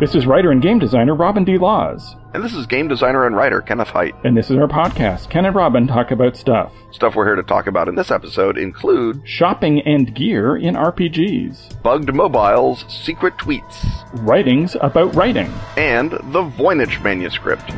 This is writer and game designer Robin D. Laws. And this is game designer and writer Kenneth Hite. And this is our podcast, Ken and Robin Talk About Stuff. Stuff we're here to talk about in this episode include shopping and gear in RPGs, bugged mobiles, secret tweets, writings about writing, and the Voynich manuscript.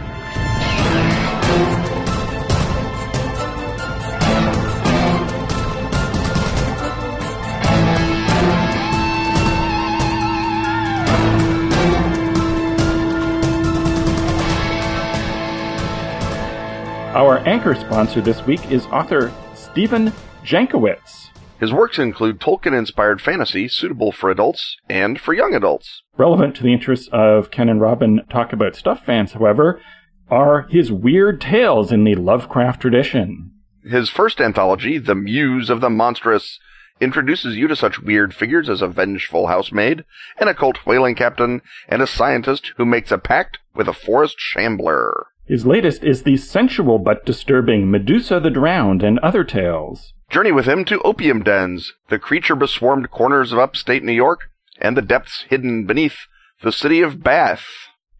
Our anchor sponsor this week is author Stephen Jankowitz. His works include Tolkien inspired fantasy suitable for adults and for young adults. Relevant to the interests of Ken and Robin Talk About Stuff fans, however, are his weird tales in the Lovecraft tradition. His first anthology, The Muse of the Monstrous, introduces you to such weird figures as a vengeful housemaid, an occult whaling captain, and a scientist who makes a pact with a forest shambler. His latest is the sensual but disturbing Medusa the Drowned and Other Tales. Journey with him to opium dens, the creature beswarmed corners of upstate New York, and the depths hidden beneath the city of Bath.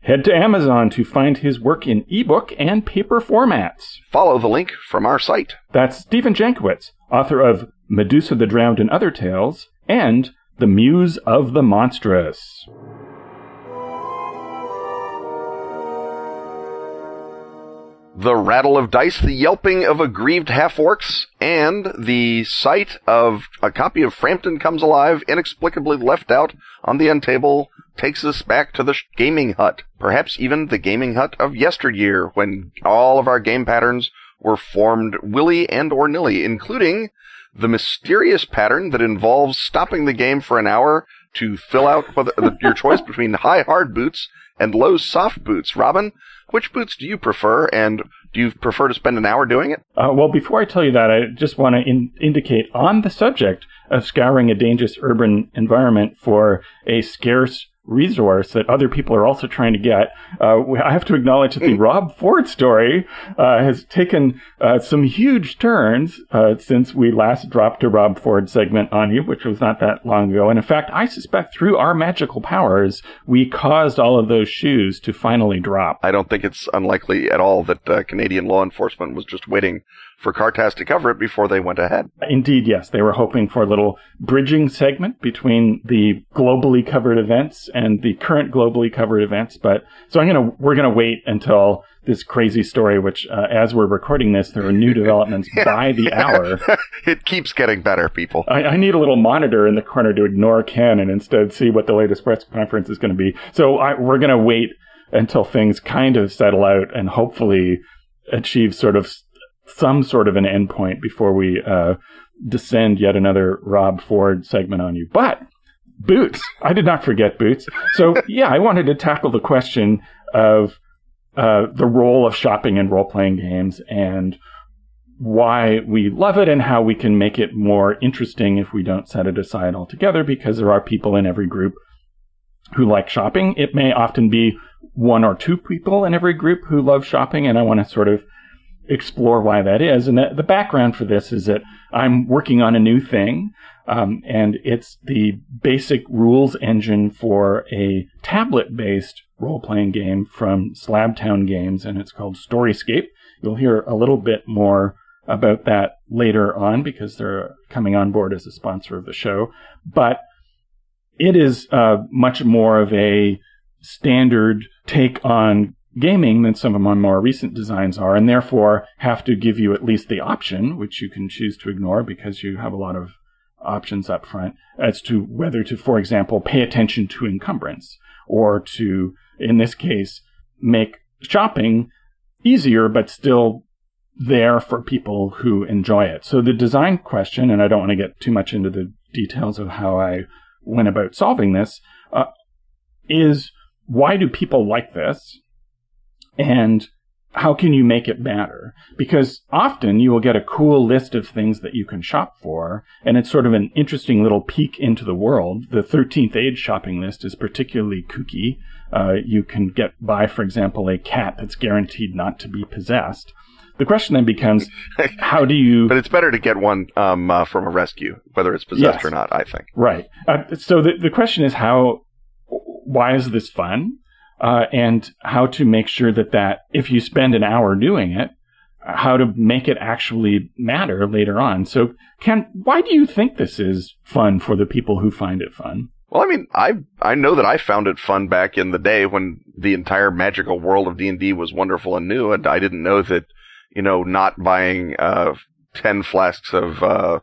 Head to Amazon to find his work in ebook and paper formats. Follow the link from our site. That's Stephen Jankowitz, author of Medusa the Drowned and Other Tales and The Muse of the Monstrous. The rattle of dice, the yelping of aggrieved half orcs, and the sight of a copy of Frampton Comes Alive inexplicably left out on the end table takes us back to the gaming hut. Perhaps even the gaming hut of yesteryear when all of our game patterns were formed willy and or nilly, including the mysterious pattern that involves stopping the game for an hour to fill out whether, your choice between high hard boots and low soft boots. Robin, which boots do you prefer, and do you prefer to spend an hour doing it? Uh, well, before I tell you that, I just want to in- indicate on the subject of scouring a dangerous urban environment for a scarce resource that other people are also trying to get. Uh, I have to acknowledge that the hmm. Rob Ford story uh, has taken uh, some huge turns uh, since we last dropped a Rob Ford segment on you, which was not that long ago. And in fact, I suspect through our magical powers, we caused all of those shoes to finally drop. I don't think it's unlikely at all that uh, Canadian law enforcement was just waiting for Cartaz to cover it before they went ahead. Indeed, yes. They were hoping for a little bridging segment between the globally covered events and the current globally covered events. But so I'm going to, we're going to wait until this crazy story, which, uh, as we're recording this, there are new developments yeah, by the yeah. hour. it keeps getting better, people. I, I, need a little monitor in the corner to ignore Ken and instead see what the latest press conference is going to be. So I, we're going to wait until things kind of settle out and hopefully achieve sort of some sort of an endpoint before we uh, descend yet another Rob Ford segment on you. But boots, I did not forget boots. So yeah, I wanted to tackle the question of uh, the role of shopping in role playing games and why we love it and how we can make it more interesting if we don't set it aside altogether because there are people in every group who like shopping. It may often be one or two people in every group who love shopping, and I want to sort of explore why that is. And the, the background for this is that I'm working on a new thing, um, and it's the basic rules engine for a tablet based role playing game from Slabtown Games, and it's called Storyscape. You'll hear a little bit more about that later on because they're coming on board as a sponsor of the show. But it is uh, much more of a standard take on gaming than some of my more recent designs are, and therefore have to give you at least the option, which you can choose to ignore because you have a lot of options up front, as to whether to, for example, pay attention to encumbrance or to, in this case, make shopping easier but still there for people who enjoy it. So the design question, and I don't want to get too much into the details of how I went about solving this, uh, is why do people like this? And how can you make it better? Because often you will get a cool list of things that you can shop for, and it's sort of an interesting little peek into the world. The 13th age shopping list is particularly kooky. Uh, you can get by, for example, a cat that's guaranteed not to be possessed. The question then becomes, how do you? But it's better to get one um, uh, from a rescue, whether it's possessed yes. or not. I think. Right. Uh, so the the question is how why is this fun? Uh, and how to make sure that that if you spend an hour doing it, how to make it actually matter later on. So, Ken, why do you think this is fun for the people who find it fun? Well, I mean, I I know that I found it fun back in the day when the entire magical world of D and D was wonderful and new, and I didn't know that, you know, not buying uh, ten flasks of uh,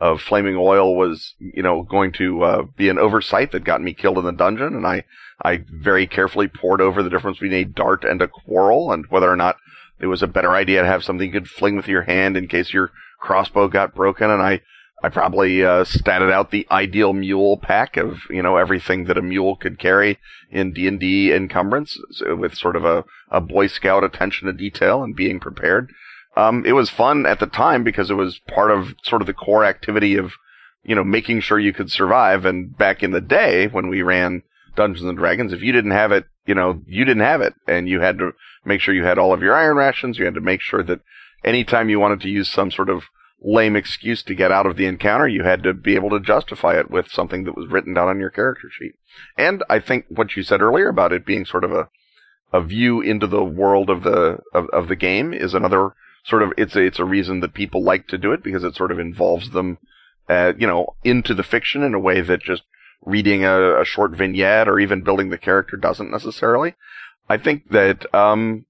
of flaming oil was, you know, going to uh, be an oversight that got me killed in the dungeon, and I I very carefully pored over the difference between a dart and a quarrel, and whether or not it was a better idea to have something you could fling with your hand in case your crossbow got broken, and I I probably uh, statted out the ideal mule pack of you know everything that a mule could carry in D and D encumbrance, with sort of a, a Boy Scout attention to detail and being prepared. Um, it was fun at the time because it was part of sort of the core activity of you know making sure you could survive. And back in the day when we ran Dungeons and Dragons, if you didn't have it, you know you didn't have it, and you had to make sure you had all of your iron rations. You had to make sure that anytime you wanted to use some sort of lame excuse to get out of the encounter, you had to be able to justify it with something that was written down on your character sheet. And I think what you said earlier about it being sort of a a view into the world of the of, of the game is another sort of it's a it's a reason that people like to do it because it sort of involves them uh, you know into the fiction in a way that just reading a, a short vignette or even building the character doesn't necessarily. I think that um,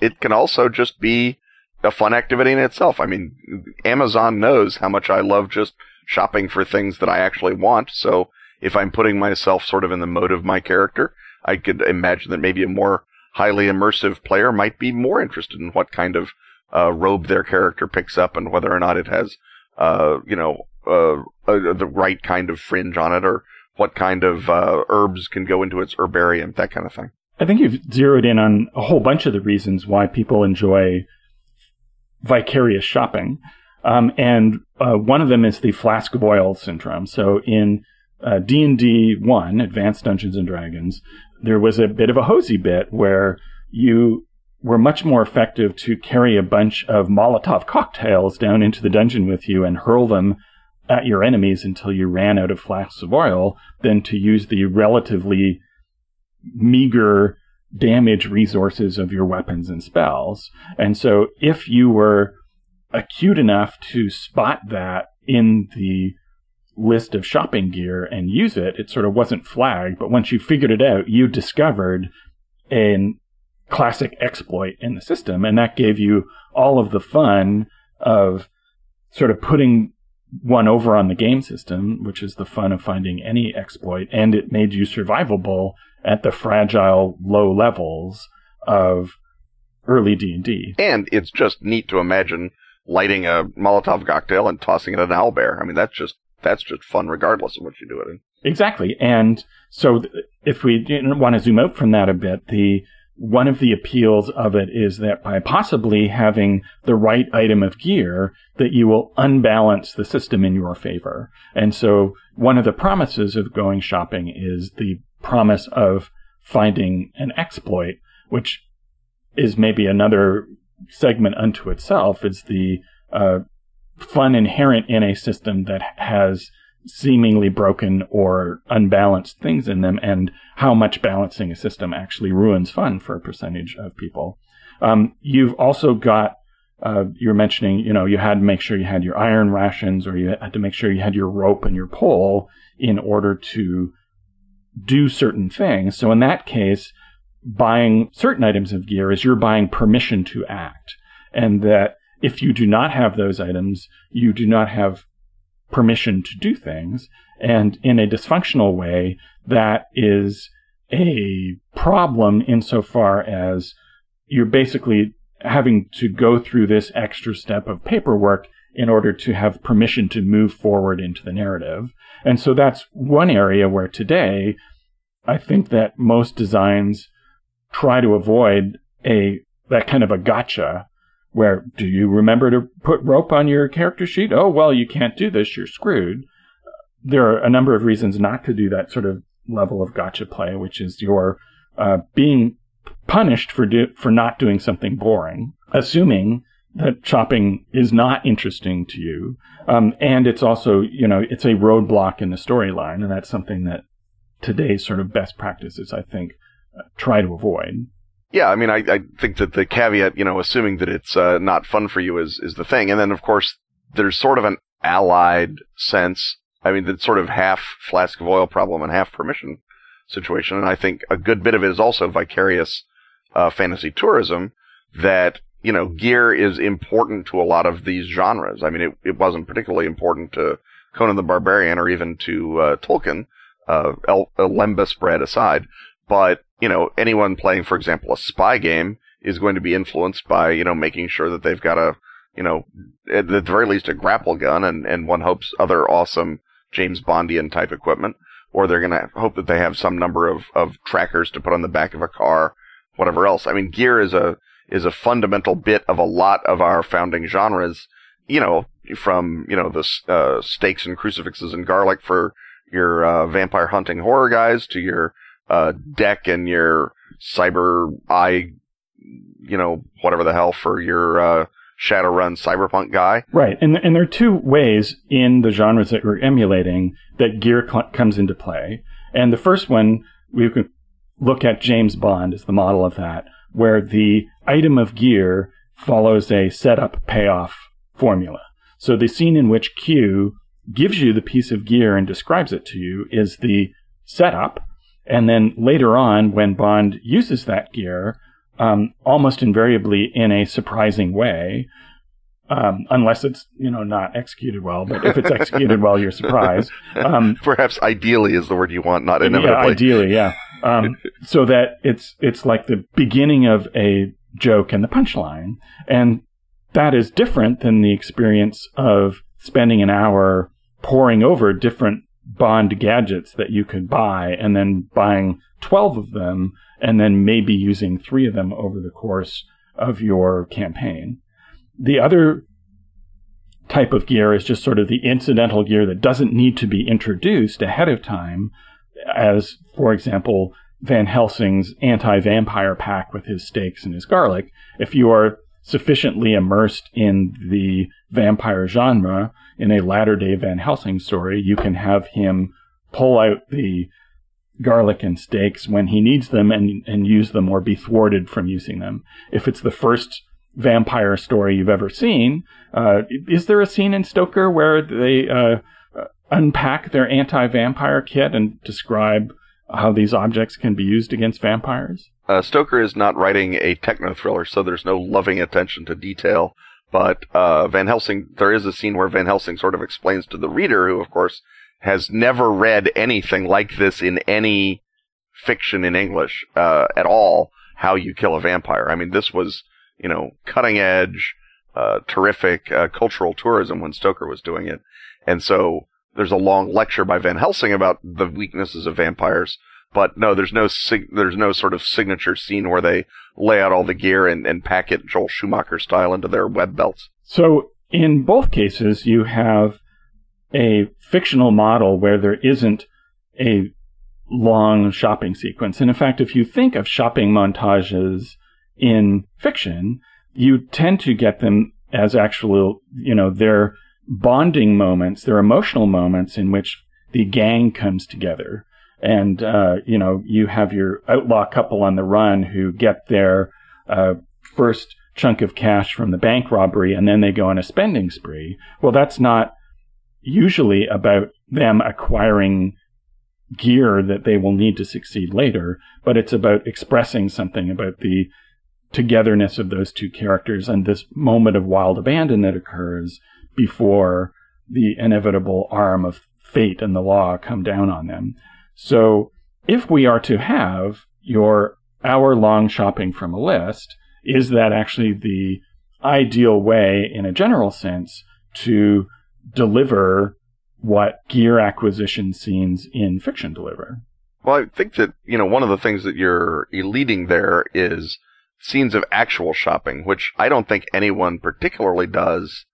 it can also just be a fun activity in itself. I mean, Amazon knows how much I love just shopping for things that I actually want. So if I'm putting myself sort of in the mode of my character, I could imagine that maybe a more highly immersive player might be more interested in what kind of uh, robe their character picks up and whether or not it has, uh, you know, uh, uh the right kind of fringe on it or what kind of uh, herbs can go into its herbarium, that kind of thing. I think you've zeroed in on a whole bunch of the reasons why people enjoy vicarious shopping. Um, and uh, one of them is the flask of oil syndrome. So in uh, D&D 1, Advanced Dungeons and Dragons, there was a bit of a hosey bit where you were much more effective to carry a bunch of Molotov cocktails down into the dungeon with you and hurl them at your enemies until you ran out of flasks of oil than to use the relatively meager damage resources of your weapons and spells. And so if you were acute enough to spot that in the list of shopping gear and use it, it sort of wasn't flagged. But once you figured it out, you discovered a classic exploit in the system. And that gave you all of the fun of sort of putting one over on the game system, which is the fun of finding any exploit. And it made you survivable at the fragile low levels of early D&D. And it's just neat to imagine lighting a Molotov cocktail and tossing it at an owlbear. I mean, that's just that's just fun regardless of what you do it in. Exactly. And so if we want to zoom out from that a bit, the one of the appeals of it is that by possibly having the right item of gear that you will unbalance the system in your favor. And so one of the promises of going shopping is the promise of finding an exploit, which is maybe another segment unto itself, is the uh, fun inherent in a system that has seemingly broken or unbalanced things in them, and how much balancing a system actually ruins fun for a percentage of people. Um, you've also got uh, you were mentioning, you know, you had to make sure you had your iron rations, or you had to make sure you had your rope and your pole in order to do certain things. So in that case, buying certain items of gear is you're buying permission to act. And that if you do not have those items, you do not have permission to do things. And in a dysfunctional way, that is a problem insofar as you're basically having to go through this extra step of paperwork in order to have permission to move forward into the narrative. And so that's one area where today I think that most designs try to avoid a that kind of a gotcha where do you remember to put rope on your character sheet? Oh, well, you can't do this, you're screwed. There are a number of reasons not to do that sort of level of gotcha play, which is you're uh, being punished for do- for not doing something boring, assuming that shopping is not interesting to you. Um, and it's also, you know, it's a roadblock in the storyline. And that's something that today's sort of best practices, I think, uh, try to avoid. Yeah, I mean, I, I think that the caveat, you know, assuming that it's uh, not fun for you is is the thing, and then of course there's sort of an allied sense. I mean, the sort of half flask of oil problem and half permission situation, and I think a good bit of it is also vicarious uh, fantasy tourism. That you know, gear is important to a lot of these genres. I mean, it it wasn't particularly important to Conan the Barbarian or even to uh, Tolkien, uh, El- Lembas bread aside, but you know, anyone playing, for example, a spy game is going to be influenced by, you know, making sure that they've got a, you know, at the very least a grapple gun and, and one hopes other awesome James Bondian type equipment, or they're going to hope that they have some number of, of trackers to put on the back of a car, whatever else. I mean, gear is a, is a fundamental bit of a lot of our founding genres, you know, from, you know, the, uh, stakes and crucifixes and garlic for your, uh, vampire hunting horror guys to your, uh, deck and your cyber eye, you know, whatever the hell for your uh, Shadowrun cyberpunk guy. Right, and and there are two ways in the genres that we're emulating that gear cl- comes into play. And the first one we can look at James Bond as the model of that, where the item of gear follows a setup payoff formula. So the scene in which Q gives you the piece of gear and describes it to you is the setup and then later on, when Bond uses that gear, um, almost invariably in a surprising way, um, unless it's you know not executed well. But if it's executed well, you're surprised. Um, Perhaps ideally is the word you want, not inevitably. Yeah, ideally, yeah. Um, so that it's it's like the beginning of a joke and the punchline, and that is different than the experience of spending an hour poring over different Bond gadgets that you could buy and then buying 12 of them and then maybe using three of them over the course of your campaign. The other type of gear is just sort of the incidental gear that doesn't need to be introduced ahead of time, as, for example, Van Helsing's anti vampire pack with his stakes and his garlic. If you are sufficiently immersed in the vampire genre in a latter day Van Helsing story, you can have him pull out the garlic and stakes when he needs them and, and use them or be thwarted from using them. If it's the first vampire story you've ever seen, uh, is there a scene in Stoker where they uh, unpack their anti vampire kit and describe how these objects can be used against vampires? Uh, Stoker is not writing a techno thriller, so there's no loving attention to detail. But uh, Van Helsing, there is a scene where Van Helsing sort of explains to the reader, who of course has never read anything like this in any fiction in English uh, at all, how you kill a vampire. I mean, this was you know cutting edge, uh, terrific uh, cultural tourism when Stoker was doing it, and so there's a long lecture by Van Helsing about the weaknesses of vampires. But no, there's no sig- there's no sort of signature scene where they lay out all the gear and, and pack it Joel Schumacher style into their web belts. So in both cases, you have a fictional model where there isn't a long shopping sequence. And in fact, if you think of shopping montages in fiction, you tend to get them as actual, you know, they're bonding moments, they're emotional moments in which the gang comes together. And, uh, you know, you have your outlaw couple on the run who get their uh, first chunk of cash from the bank robbery and then they go on a spending spree. Well, that's not usually about them acquiring gear that they will need to succeed later, but it's about expressing something about the togetherness of those two characters and this moment of wild abandon that occurs before the inevitable arm of fate and the law come down on them. So if we are to have your hour long shopping from a list, is that actually the ideal way in a general sense to deliver what gear acquisition scenes in fiction deliver? Well, I think that, you know, one of the things that you're eluding there is scenes of actual shopping, which I don't think anyone particularly does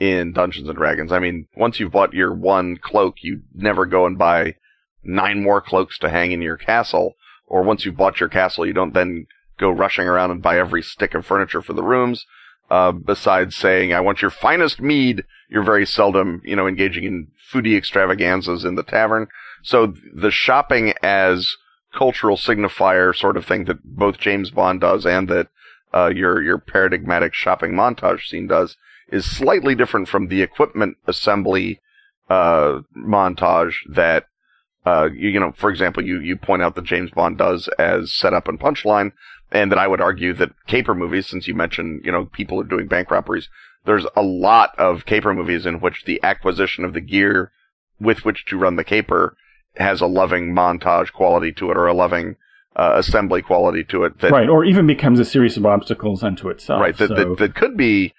in Dungeons and Dragons. I mean, once you've bought your one cloak, you never go and buy nine more cloaks to hang in your castle. Or once you've bought your castle, you don't then go rushing around and buy every stick of furniture for the rooms. Uh, besides saying, I want your finest mead, you're very seldom, you know, engaging in foodie extravaganzas in the tavern. So the shopping as cultural signifier sort of thing that both James Bond does and that uh, your your paradigmatic shopping montage scene does is slightly different from the equipment assembly uh, montage that uh, you, you know, for example, you you point out that James Bond does as setup and punchline, and that I would argue that caper movies, since you mentioned you know people are doing bank robberies, there's a lot of caper movies in which the acquisition of the gear with which to run the caper has a loving montage quality to it or a loving uh, assembly quality to it. That, right, or even becomes a series of obstacles unto itself. Right, that, so. that, that could be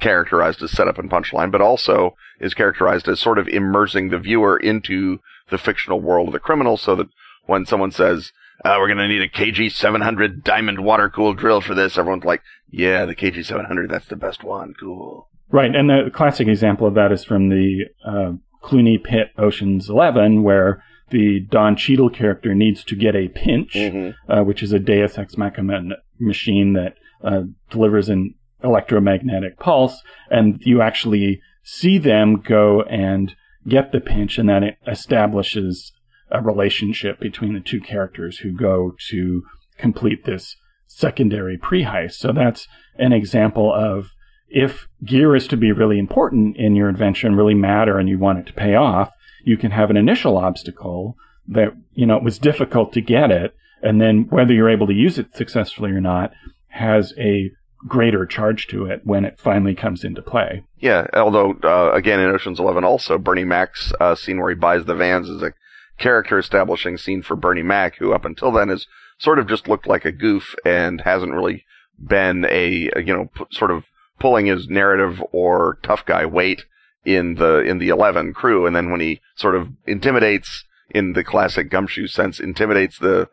characterized as setup and punchline, but also is characterized as sort of immersing the viewer into the fictional world of the criminal so that when someone says, uh, we're going to need a KG 700 diamond water cooled drill for this, everyone's like, yeah, the KG 700, that's the best one. Cool. Right. And the classic example of that is from the uh, Clooney Pitt Ocean's 11, where the Don Cheadle character needs to get a pinch, mm-hmm. uh, which is a Deus Ex Machina machine that uh, delivers an electromagnetic pulse, and you actually see them go and get the pinch, and that it establishes a relationship between the two characters who go to complete this secondary pre-heist. So that's an example of if gear is to be really important in your adventure and really matter and you want it to pay off, you can have an initial obstacle that, you know, it was difficult to get it. And then whether you're able to use it successfully or not has a greater charge to it when it finally comes into play. Yeah, although uh, again in Ocean's Eleven, also Bernie Mac's uh, scene where he buys the vans is a character establishing scene for Bernie Mac, who up until then has sort of just looked like a goof and hasn't really been a, you know p- sort of pulling his narrative or tough guy weight in the in the Eleven crew, and then when he sort of intimidates in the classic gumshoe sense, intimidates the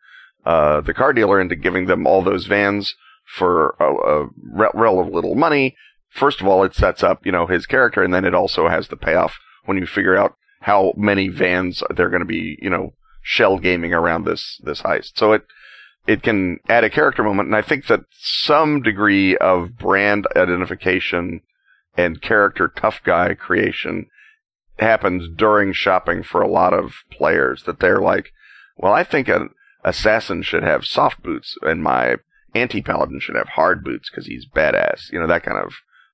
uh, the car dealer into giving them all those vans for a, a relative little money. First of all, it sets up you know his character, and then it also has the payoff when you figure out how many vans they're going to be you know shell gaming around this this heist. So it it can add a character moment, and I think that some degree of brand identification and character tough guy creation happens during shopping for a lot of players that they're like, well, I think an assassin should have soft boots and my anti-paladin should have hard boots because he's badass. You know, that kind of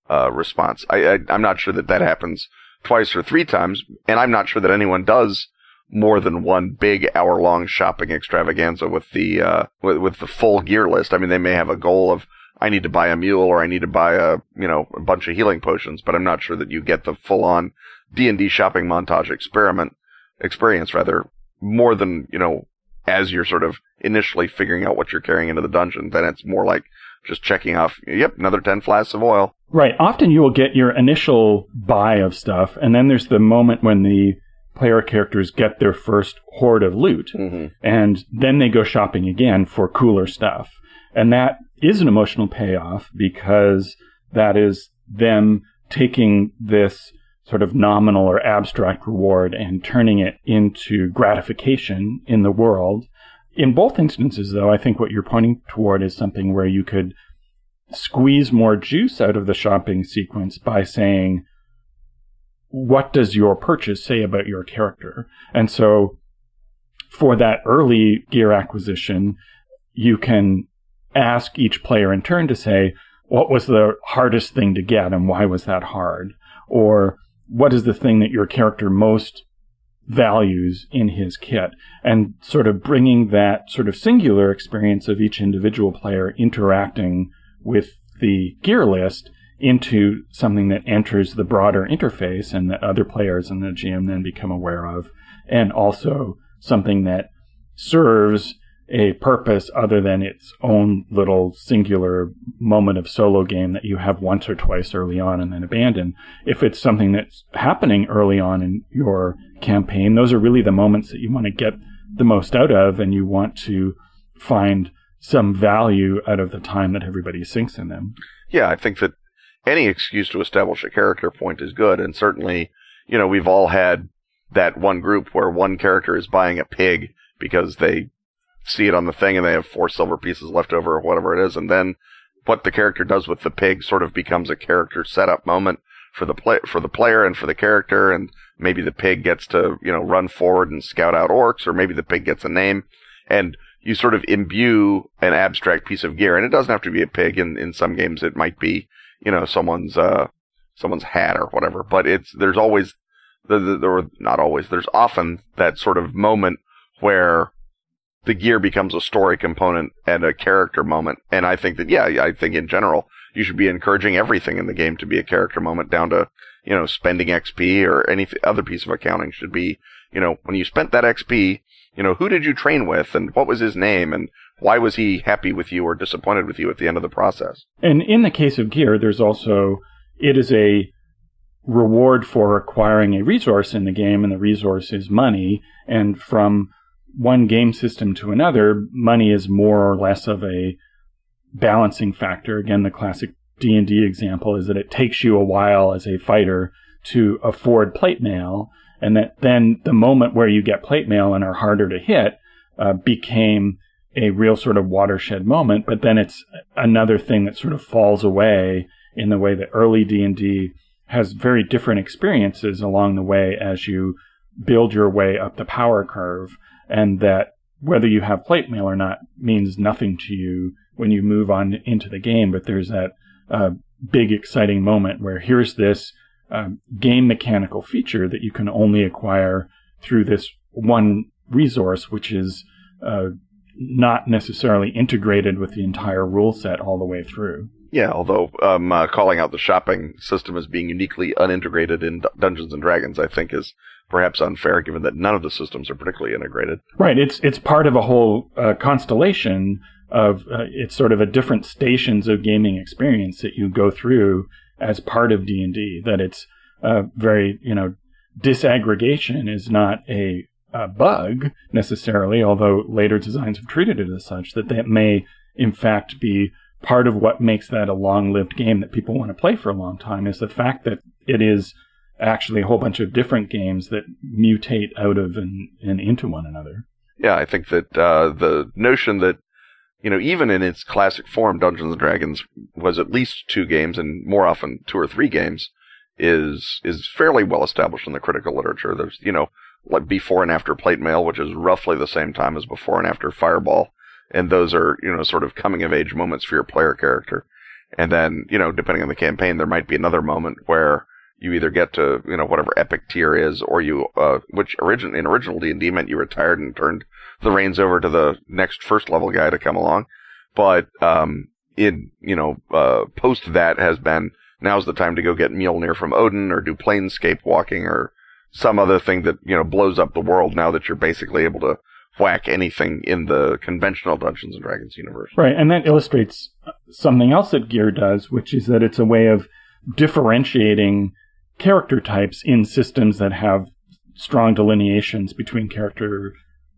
uh, response. I, I, I'm not sure that that happens twice or three times, and I'm not sure that anyone does more than one big hour long shopping extravaganza with the uh, with, with the full gear list. I mean, they may have a goal of I need to buy a mule or I need to buy a, you know, a bunch of healing potions, but I'm not sure that you get the full on D&D shopping montage experiment experience rather more than, you know, as you're sort of initially figuring out what you're carrying into the dungeon, then it's more like just checking off, yep, another 10 flasks of oil. Right. Often you will get your initial buy of stuff, and then there's the moment when the player characters get their first hoard of loot, mm-hmm. and then they go shopping again for cooler stuff. And that is an emotional payoff because that is them taking this sort of nominal or abstract reward and turning it into gratification in the world. In both instances, though, I think what you're pointing toward is something where you could squeeze more juice out of the shopping sequence by saying, what does your purchase say about your character? And so for that early gear acquisition, you can ask each player in turn to say, what was the hardest thing to get and why was that hard? Or what is the thing that your character most values in his kit? And sort of bringing that sort of singular experience of each individual player interacting with the gear list into something that enters the broader interface and that other players and the GM then become aware of, and also something that serves a purpose other than its own little singular moment of solo game that you have once or twice early on and then abandon. If it's something that's happening early on in your campaign, those are really the moments that you want to get the most out of and you want to find some value out of the time that everybody sinks in them. Yeah, I think that any excuse to establish a character point is good and certainly, you know, we've all had that one group where one character is buying a pig because they see it on the thing and they have four silver pieces left over or whatever it is. And then what the character does with the pig sort of becomes a character setup moment for the play for the player and for the character, and maybe the pig gets to you know run forward and scout out orcs, or maybe the pig gets a name, and you sort of imbue an abstract piece of gear, and it doesn't have to be a pig. In in some games, it might be you know someone's uh someone's hat or whatever, but it's there's always the, the, the or not always there's often that sort of moment where the gear becomes a story component and a character moment. And I think that, yeah, I think in general, you should be encouraging everything in the game to be a character moment down to, you know, spending XP or any other piece of accounting should be, you know, when you spent that XP, you know, who did you train with and what was his name and why was he happy with you or disappointed with you at the end of the process? And in the case of gear, there's also, it is a reward for acquiring a resource in the game and the resource is money. And from one game system to another, money is more or less of a balancing factor. Again, the classic D&D example is that it takes you a while as a fighter to afford plate mail, and that then the moment where you get plate mail and are harder to hit uh, became a real sort of watershed moment. But then it's another thing that sort of falls away in the way that early D&D has very different experiences along the way as you build your way up the power curve and that whether you have plate mail or not means nothing to you when you move on into the game. But there's that uh, big exciting moment where here's this uh, game mechanical feature that you can only acquire through this one resource, which is uh, not necessarily integrated with the entire rule set all the way through. Yeah, although um, uh, calling out the shopping system as being uniquely unintegrated in D- Dungeons and Dragons, I think is perhaps unfair, given that none of the systems are particularly integrated. Right. It's it's part of a whole uh, constellation of uh, it's sort of a different stations of gaming experience that you go through as part of D and D. That it's uh, very you know disaggregation is not a, a bug necessarily, although later designs have treated it as such. That that may in fact be part of what makes that a long-lived game that people want to play for a long time is the fact that it is actually a whole bunch of different games that mutate out of and, and into one another. Yeah, I think that uh, the notion that you know, even in its classic form, Dungeons and Dragons was at least two games, and more often two or three games, is is fairly well established in the critical literature. There's you know, like before and after Plate Mail, which is roughly the same time as before and after Fireball, and those are you know sort of coming of age moments for your player character. And then you know, depending on the campaign, there might be another moment where you either get to you know whatever epic tier is, or you uh, which origin in original D and D meant you retired and turned the reins over to the next first level guy to come along. But um, in you know uh, post that has been now's the time to go get Mjolnir from Odin or do planescape walking or some other thing that you know blows up the world. Now that you're basically able to whack anything in the conventional Dungeons and Dragons universe. Right, and that illustrates something else that Gear does, which is that it's a way of differentiating character types in systems that have strong delineations between character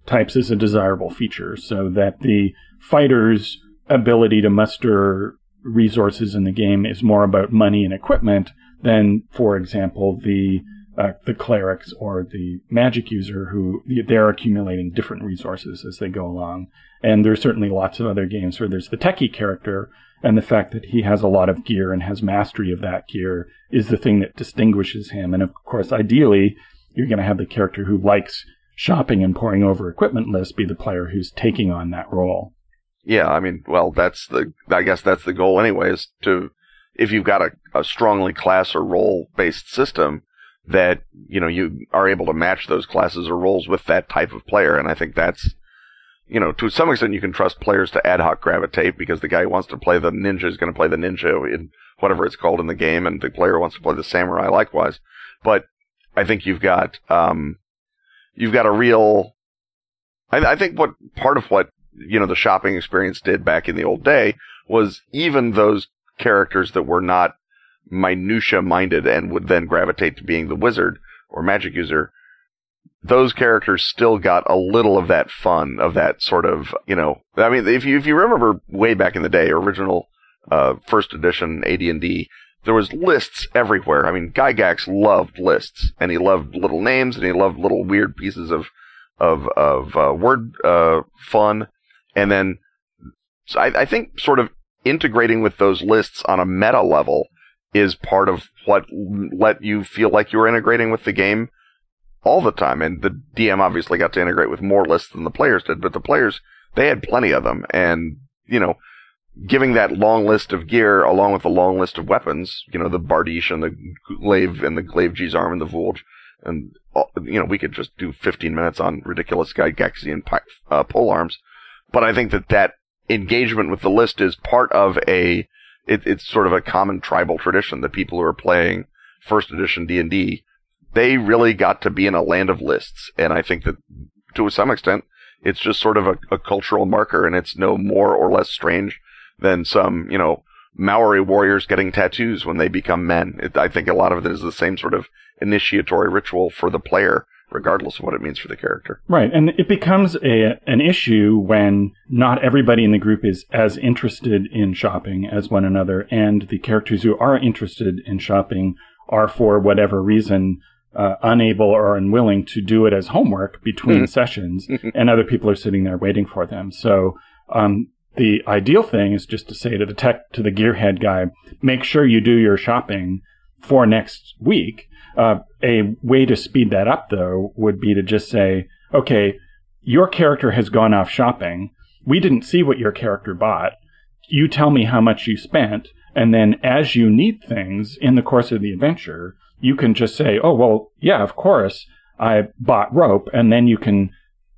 types is a desirable feature so that the fighter's ability to muster resources in the game is more about money and equipment than, for example, the uh, the clerics or the magic user who they're accumulating different resources as they go along. And there's certainly lots of other games where there's the techie character and the fact that he has a lot of gear and has mastery of that gear is the thing that distinguishes him. And of course, ideally, you're going to have the character who likes shopping and poring over equipment lists be the player who's taking on that role. Yeah, I mean, well, that's the, I guess that's the goal anyways, to, if you've got a, a strongly class or role based system, that, you know, you are able to match those classes or roles with that type of player. And I think that's, you know, to some extent, you can trust players to ad hoc gravitate because the guy who wants to play the ninja is going to play the ninja in whatever it's called in the game, and the player wants to play the samurai likewise. But I think you've got um, you've got a real. I, I think what part of what you know the shopping experience did back in the old day was even those characters that were not minutia minded and would then gravitate to being the wizard or magic user those characters still got a little of that fun of that sort of you know I mean if you if you remember way back in the day original uh, first edition AD&D there was lists everywhere. I mean Gygax loved lists and he loved little names and he loved little weird pieces of of of uh, word uh, fun. And then so I, I think sort of integrating with those lists on a meta level is part of what let you feel like you were integrating with the game all the time. And the DM obviously got to integrate with more lists than the players did, but the players, they had plenty of them. And, you know, giving that long list of gear along with the long list of weapons, you know, the Bardiche and the Glaive and the Glaive-Guisarme and the Voulge, and, you know, we could just do 15 minutes on ridiculous Gygaxian uh, pole arms. But I think that that engagement with the list is part of a, it, it's sort of a common tribal tradition that people who are playing first edition D&D, they really got to be in a land of lists. And I think that to some extent, it's just sort of a, a cultural marker and it's no more or less strange than some, you know, Maori warriors getting tattoos when they become men. It, I think a lot of it is the same sort of initiatory ritual for the player, regardless of what it means for the character. Right, and it becomes a an issue when not everybody in the group is as interested in shopping as one another, and the characters who are interested in shopping are, for whatever reason, uh, unable or unwilling to do it as homework between mm. sessions, and other people are sitting there waiting for them. So um, the ideal thing is just to say to the tech to the gearhead guy, make sure you do your shopping for next week. Uh, a way to speed that up, though, would be to just say, okay, your character has gone off shopping. We didn't see what your character bought. You tell me how much you spent, and then as you need things in the course of the adventure, you can just say, oh, well, yeah, of course, I bought rope, and then you can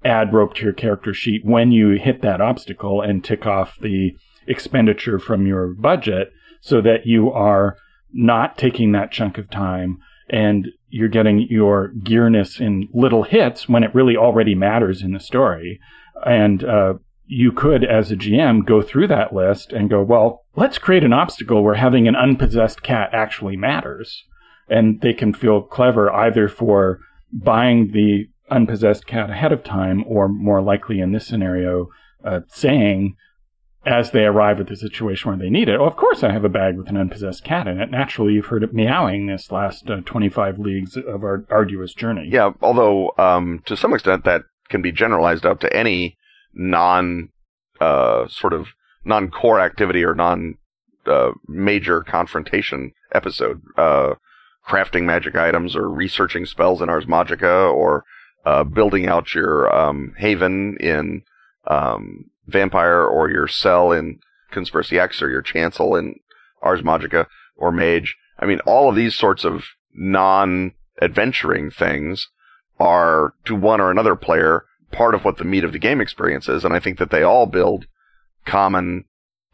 add rope to your character sheet when you hit that obstacle and tick off the expenditure from your budget so that you are not taking that chunk of time and you're getting your gearness in little hits when it really already matters in the story. And uh, you could, as a GM, go through that list and go, well, let's create an obstacle where having an unpossessed cat actually matters. And they can feel clever either for buying the unpossessed cat ahead of time, or more likely in this scenario, uh, saying as they arrive at the situation where they need it, oh, of course I have a bag with an unpossessed cat in it. Naturally, you've heard it meowing this last uh, 25 leagues of our arduous journey. Yeah, although um, to some extent that can be generalized out to any non uh, sort of non core activity or non uh, major confrontation episode. Crafting magic items or researching spells in Ars Magica or uh, building out your um, haven in um, Vampire or your cell in Conspiracy X or your chancel in Ars Magica or Mage. I mean, all of these sorts of non-adventuring things are, to one or another player, part of what the meat of the game experience is, and I think that they all build common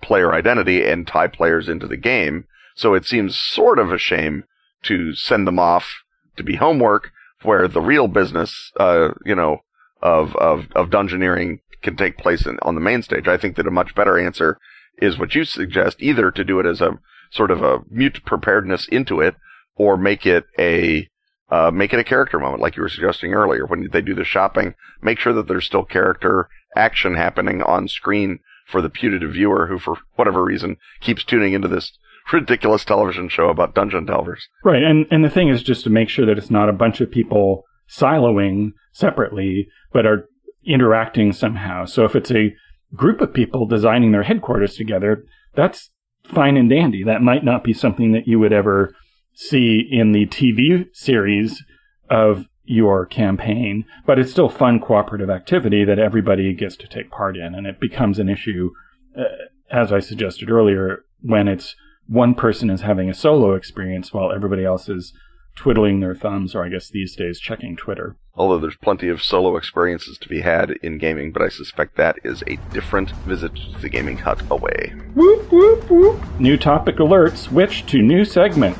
player identity and tie players into the game. So it seems sort of a shame to send them off to be homework where the real business, uh, you know, of, of, of dungeoneering can take place in, on the main stage. I think that a much better answer is what you suggest, either to do it as a sort of a mute preparedness into it, or make it a, uh, make it a character moment, like you were suggesting earlier. When they do the shopping, make sure that there's still character action happening on screen for the putative viewer who, for whatever reason, keeps tuning into this ridiculous television show about dungeon delvers. Right, and and the thing is just to make sure that it's not a bunch of people siloing separately, but are interacting somehow. So if it's a group of people designing their headquarters together, that's fine and dandy. That might not be something that you would ever see in the TV series of your campaign, but it's still fun cooperative activity that everybody gets to take part in. And it becomes an issue, uh, as I suggested earlier, when it's one person is having a solo experience while everybody else is twiddling their thumbs, or I guess these days checking Twitter. Although there's plenty of solo experiences to be had in gaming, but I suspect that is a different visit to the gaming hut away. Whoop, whoop, whoop. New topic alerts, switch to new segment.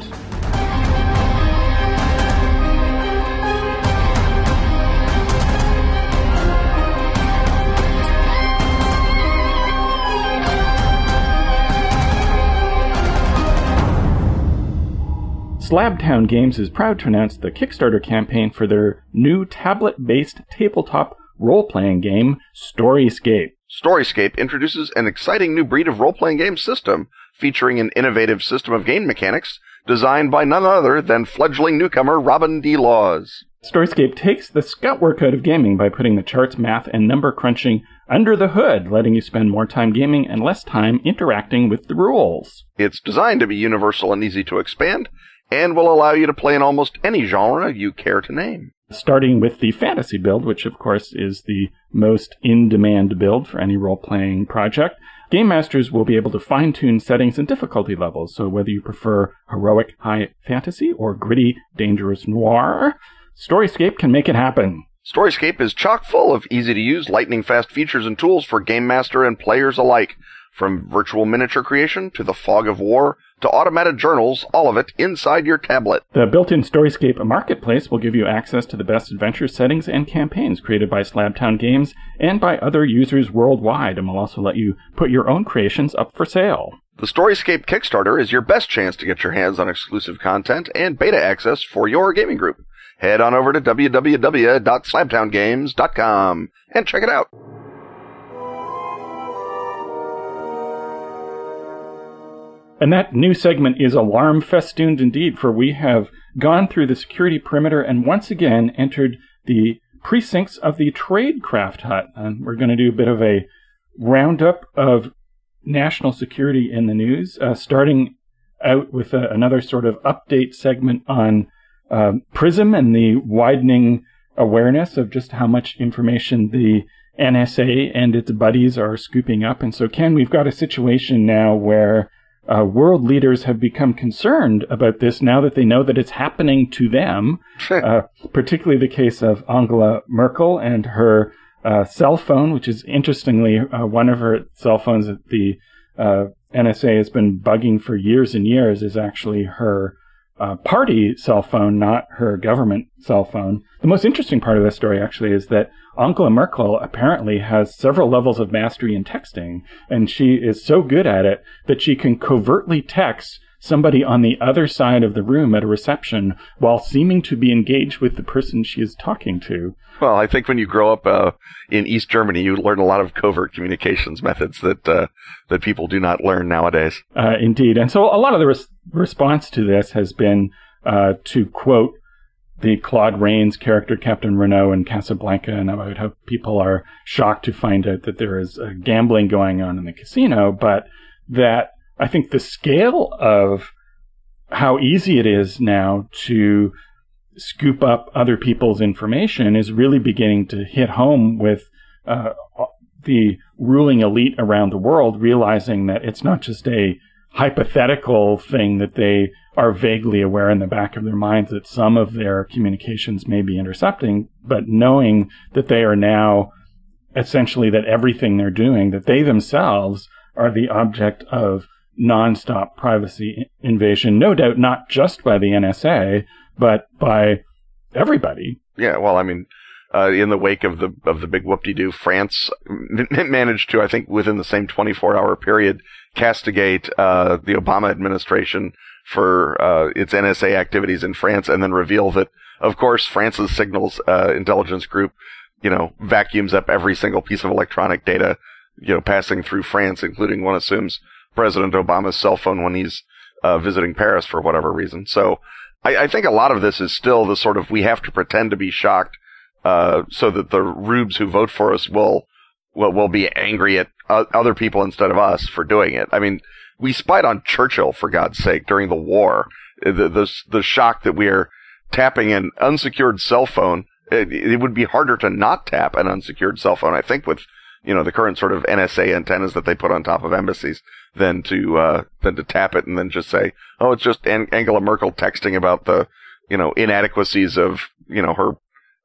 Slabtown Games is proud to announce the Kickstarter campaign for their new tablet based tabletop role playing game, Storyscape. Storyscape introduces an exciting new breed of role playing game system featuring an innovative system of game mechanics designed by none other than fledgling newcomer Robin D. Laws. Storyscape takes the scout work out of gaming by putting the charts, math, and number crunching under the hood, letting you spend more time gaming and less time interacting with the rules. It's designed to be universal and easy to expand, and will allow you to play in almost any genre you care to name. Starting with the fantasy build, which of course is the most in demand build for any role playing project. Game masters will be able to fine tune settings and difficulty levels, so whether you prefer heroic high fantasy or gritty dangerous noir, Storyscape can make it happen. Storyscape is chock full of easy to use, lightning fast features and tools for game master and players alike. From virtual miniature creation to the fog of war to automated journals, all of it inside your tablet. The built in Storyscape marketplace will give you access to the best adventure settings and campaigns created by Slabtown Games and by other users worldwide, and will also let you put your own creations up for sale. The Storyscape Kickstarter is your best chance to get your hands on exclusive content and beta access for your gaming group. Head on over to www.slabtowngames.com and check it out. And that new segment is alarm festooned indeed, for we have gone through the security perimeter and once again entered the precincts of the Tradecraft Hut. And we're going to do a bit of a roundup of national security in the news, uh, starting out with a, another sort of update segment on uh, Prism and the widening awareness of just how much information the NSA and its buddies are scooping up. And so, Ken, we've got a situation now where uh, world leaders have become concerned about this now that they know that it's happening to them, uh, particularly the case of Angela Merkel and her uh, cell phone, which is interestingly uh, one of her cell phones that the uh, NSA has been bugging for years and years is actually her uh, party cell phone, not her government cell phone. The most interesting part of this story actually is that Angela Merkel apparently has several levels of mastery in texting, and she is so good at it that she can covertly text somebody on the other side of the room at a reception while seeming to be engaged with the person she is talking to. Well, I think when you grow up uh, in East Germany, you learn a lot of covert communications methods that uh, that people do not learn nowadays. Uh, indeed, and so a lot of the res- response to this has been uh, to quote the Claude Rains character, Captain Renault in Casablanca, and about how people are shocked to find out that there is gambling going on in the casino, but that I think the scale of how easy it is now to scoop up other people's information is really beginning to hit home with uh, the ruling elite around the world, realizing that it's not just a hypothetical thing that they are vaguely aware in the back of their minds that some of their communications may be intercepting, but knowing that they are now essentially that everything they're doing, that they themselves are the object of nonstop privacy invasion, no doubt not just by the NSA, but by everybody. Yeah, well, I mean, uh, in the wake of the of the big whoop-de-doo, France managed to, I think, within the same 24-hour period, castigate uh, the Obama administration for uh, its NSA activities in France, and then reveal that, of course, France's signals uh, intelligence group, you know, vacuums up every single piece of electronic data, you know, passing through France, including one assumes President Obama's cell phone when he's uh, visiting Paris for whatever reason. So I, I, think a lot of this is still the sort of we have to pretend to be shocked uh, so that the rubes who vote for us will will will be angry at uh, other people instead of us for doing it. I mean, we spied on Churchill for God's sake during the war. The the, the shock that we are tapping an unsecured cell phone. It, it would be harder to not tap an unsecured cell phone, I think, with you know, the current sort of NSA antennas that they put on top of embassies than to, uh, than to tap it and then just say, oh, it's just An- Angela Merkel texting about the, you know, inadequacies of, you know, her,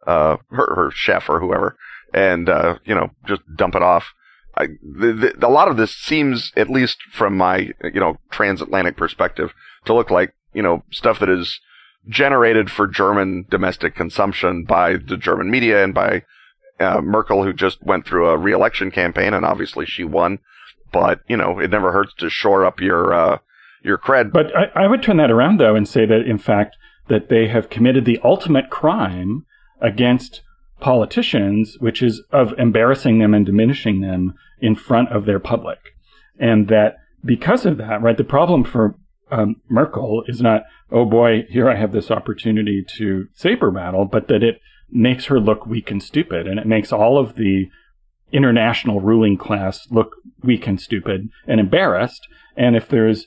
uh, her, her chef or whoever and, uh, you know, just dump it off. I, the, the, a lot of this seems, at least from my, you know, transatlantic perspective, to look like, you know, stuff that is generated for German domestic consumption by the German media and by uh, Merkel, who just went through a re-election campaign, and obviously she won. But you know, it never hurts to shore up your uh, your cred. But I, I would turn that around though and say that in fact that they have committed the ultimate crime against politicians, which is of embarrassing them and diminishing them in front of their public, and that because of that, right, the problem for um, Merkel is not, oh boy, here I have this opportunity to saber battle, but that it makes her look weak and stupid. And it makes all of the international ruling class look weak and stupid and embarrassed. And if there's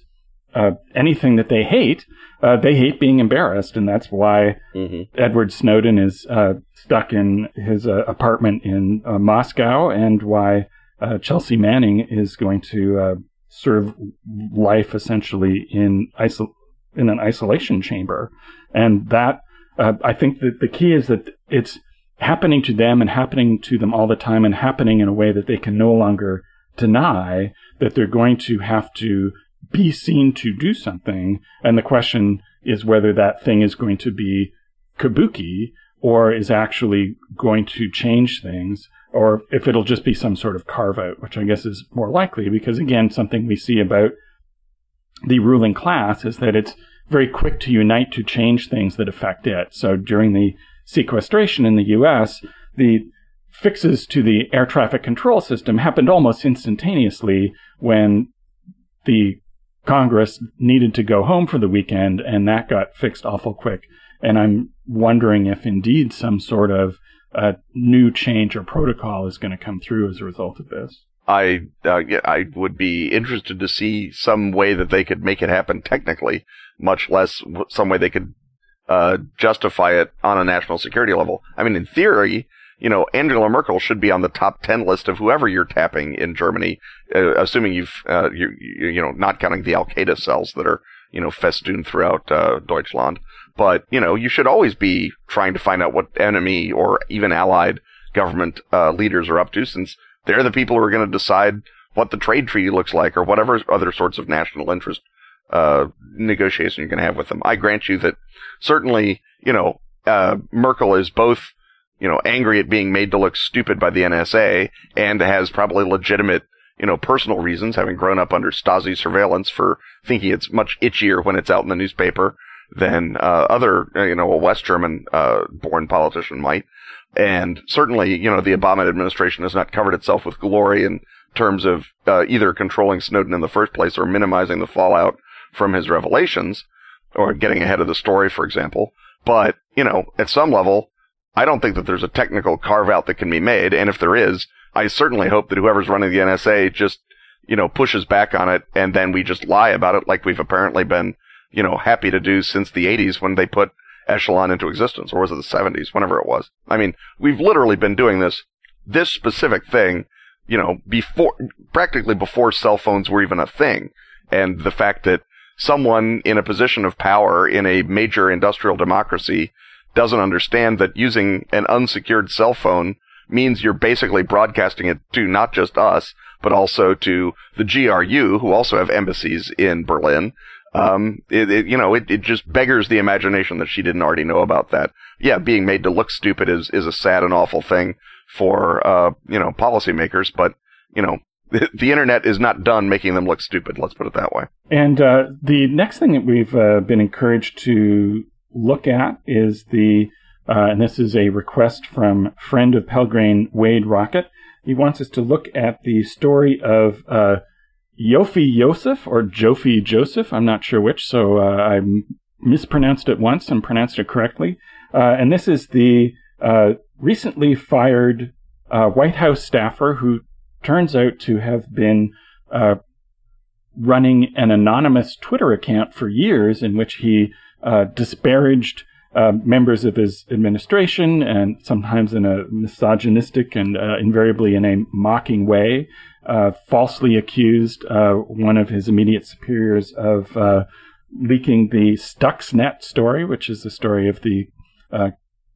uh, anything that they hate, uh, they hate being embarrassed, and that's why mm-hmm. Edward Snowden is uh, stuck in his uh, apartment in uh, Moscow, and why uh, Chelsea Manning is going to serve life essentially in isol- in an isolation chamber, and that I think that the key is that it's happening to them and happening to them all the time, and happening in a way that they can no longer deny that they're going to have to be seen to do something. And the question is whether that thing is going to be kabuki or is actually going to change things or if it'll just be some sort of carve out, which I guess is more likely because again, something we see about the ruling class is that it's very quick to unite to change things that affect it. So during the sequestration in the US, the fixes to the air traffic control system happened almost instantaneously when the Congress needed to go home for the weekend, and that got fixed awful quick. And I'm wondering if indeed some sort of new change or protocol is going to come through as a result of this. I uh, yeah, I would be interested to see some way that they could make it happen technically, much less some way they could uh, justify it on a national security level. I mean, in theory, you know, Angela Merkel should be on the top 10 list of whoever you're tapping in Germany, uh, assuming you've, uh, you, you know, not counting the Al Qaeda cells that are, you know, festooned throughout, uh, Deutschland. But, you know, you should always be trying to find out what enemy or even allied government, uh, leaders are up to since they're the people who are going to decide what the trade treaty looks like or whatever other sorts of national interest, uh, negotiation you're going to have with them. I grant you that certainly, you know, uh, Merkel is both you know, angry at being made to look stupid by the NSA and has probably legitimate, you know, personal reasons, having grown up under Stasi surveillance for thinking it's much itchier when it's out in the newspaper than uh, other, uh, you know, a West German uh, born politician might. And certainly, you know, the Obama administration has not covered itself with glory in terms of uh, either controlling Snowden in the first place or minimizing the fallout from his revelations or getting ahead of the story, for example. But, you know, at some level, I don't think that there's a technical carve out that can be made. And if there is, I certainly hope that whoever's running the NSA just, you know, pushes back on it and then we just lie about it like we've apparently been, you know, happy to do since the 80s when they put Echelon into existence. Or was it the 70s? Whenever it was. I mean, we've literally been doing this, this specific thing, you know, before, practically before cell phones were even a thing. And the fact that someone in a position of power in a major industrial democracy doesn't understand that using an unsecured cell phone means you're basically broadcasting it to not just us, but also to the GRU, who also have embassies in Berlin. Um, it, it, you know, it, it just beggars the imagination that she didn't already know about that. Yeah, being made to look stupid is, is a sad and awful thing for, uh, you know, policymakers, but, you know, the, internet is not done making them look stupid. Let's put it that way. And, uh, the next thing that we've, uh, been encouraged to look at is the, uh, and this is a request from friend of Pelgrane, Wade Rockett. He wants us to look at the story of uh, Yofi Yosef or Jofi Joseph. I'm not sure which, so uh, I mispronounced it once and pronounced it correctly. Uh, and this is the uh, recently fired uh, White House staffer who turns out to have been running an anonymous Twitter account for years in which he uh, disparaged uh, members of his administration and sometimes in a misogynistic and uh, invariably in a mocking way, uh, falsely accused uh, one of his immediate superiors of uh, leaking the Stuxnet story, which is the story of the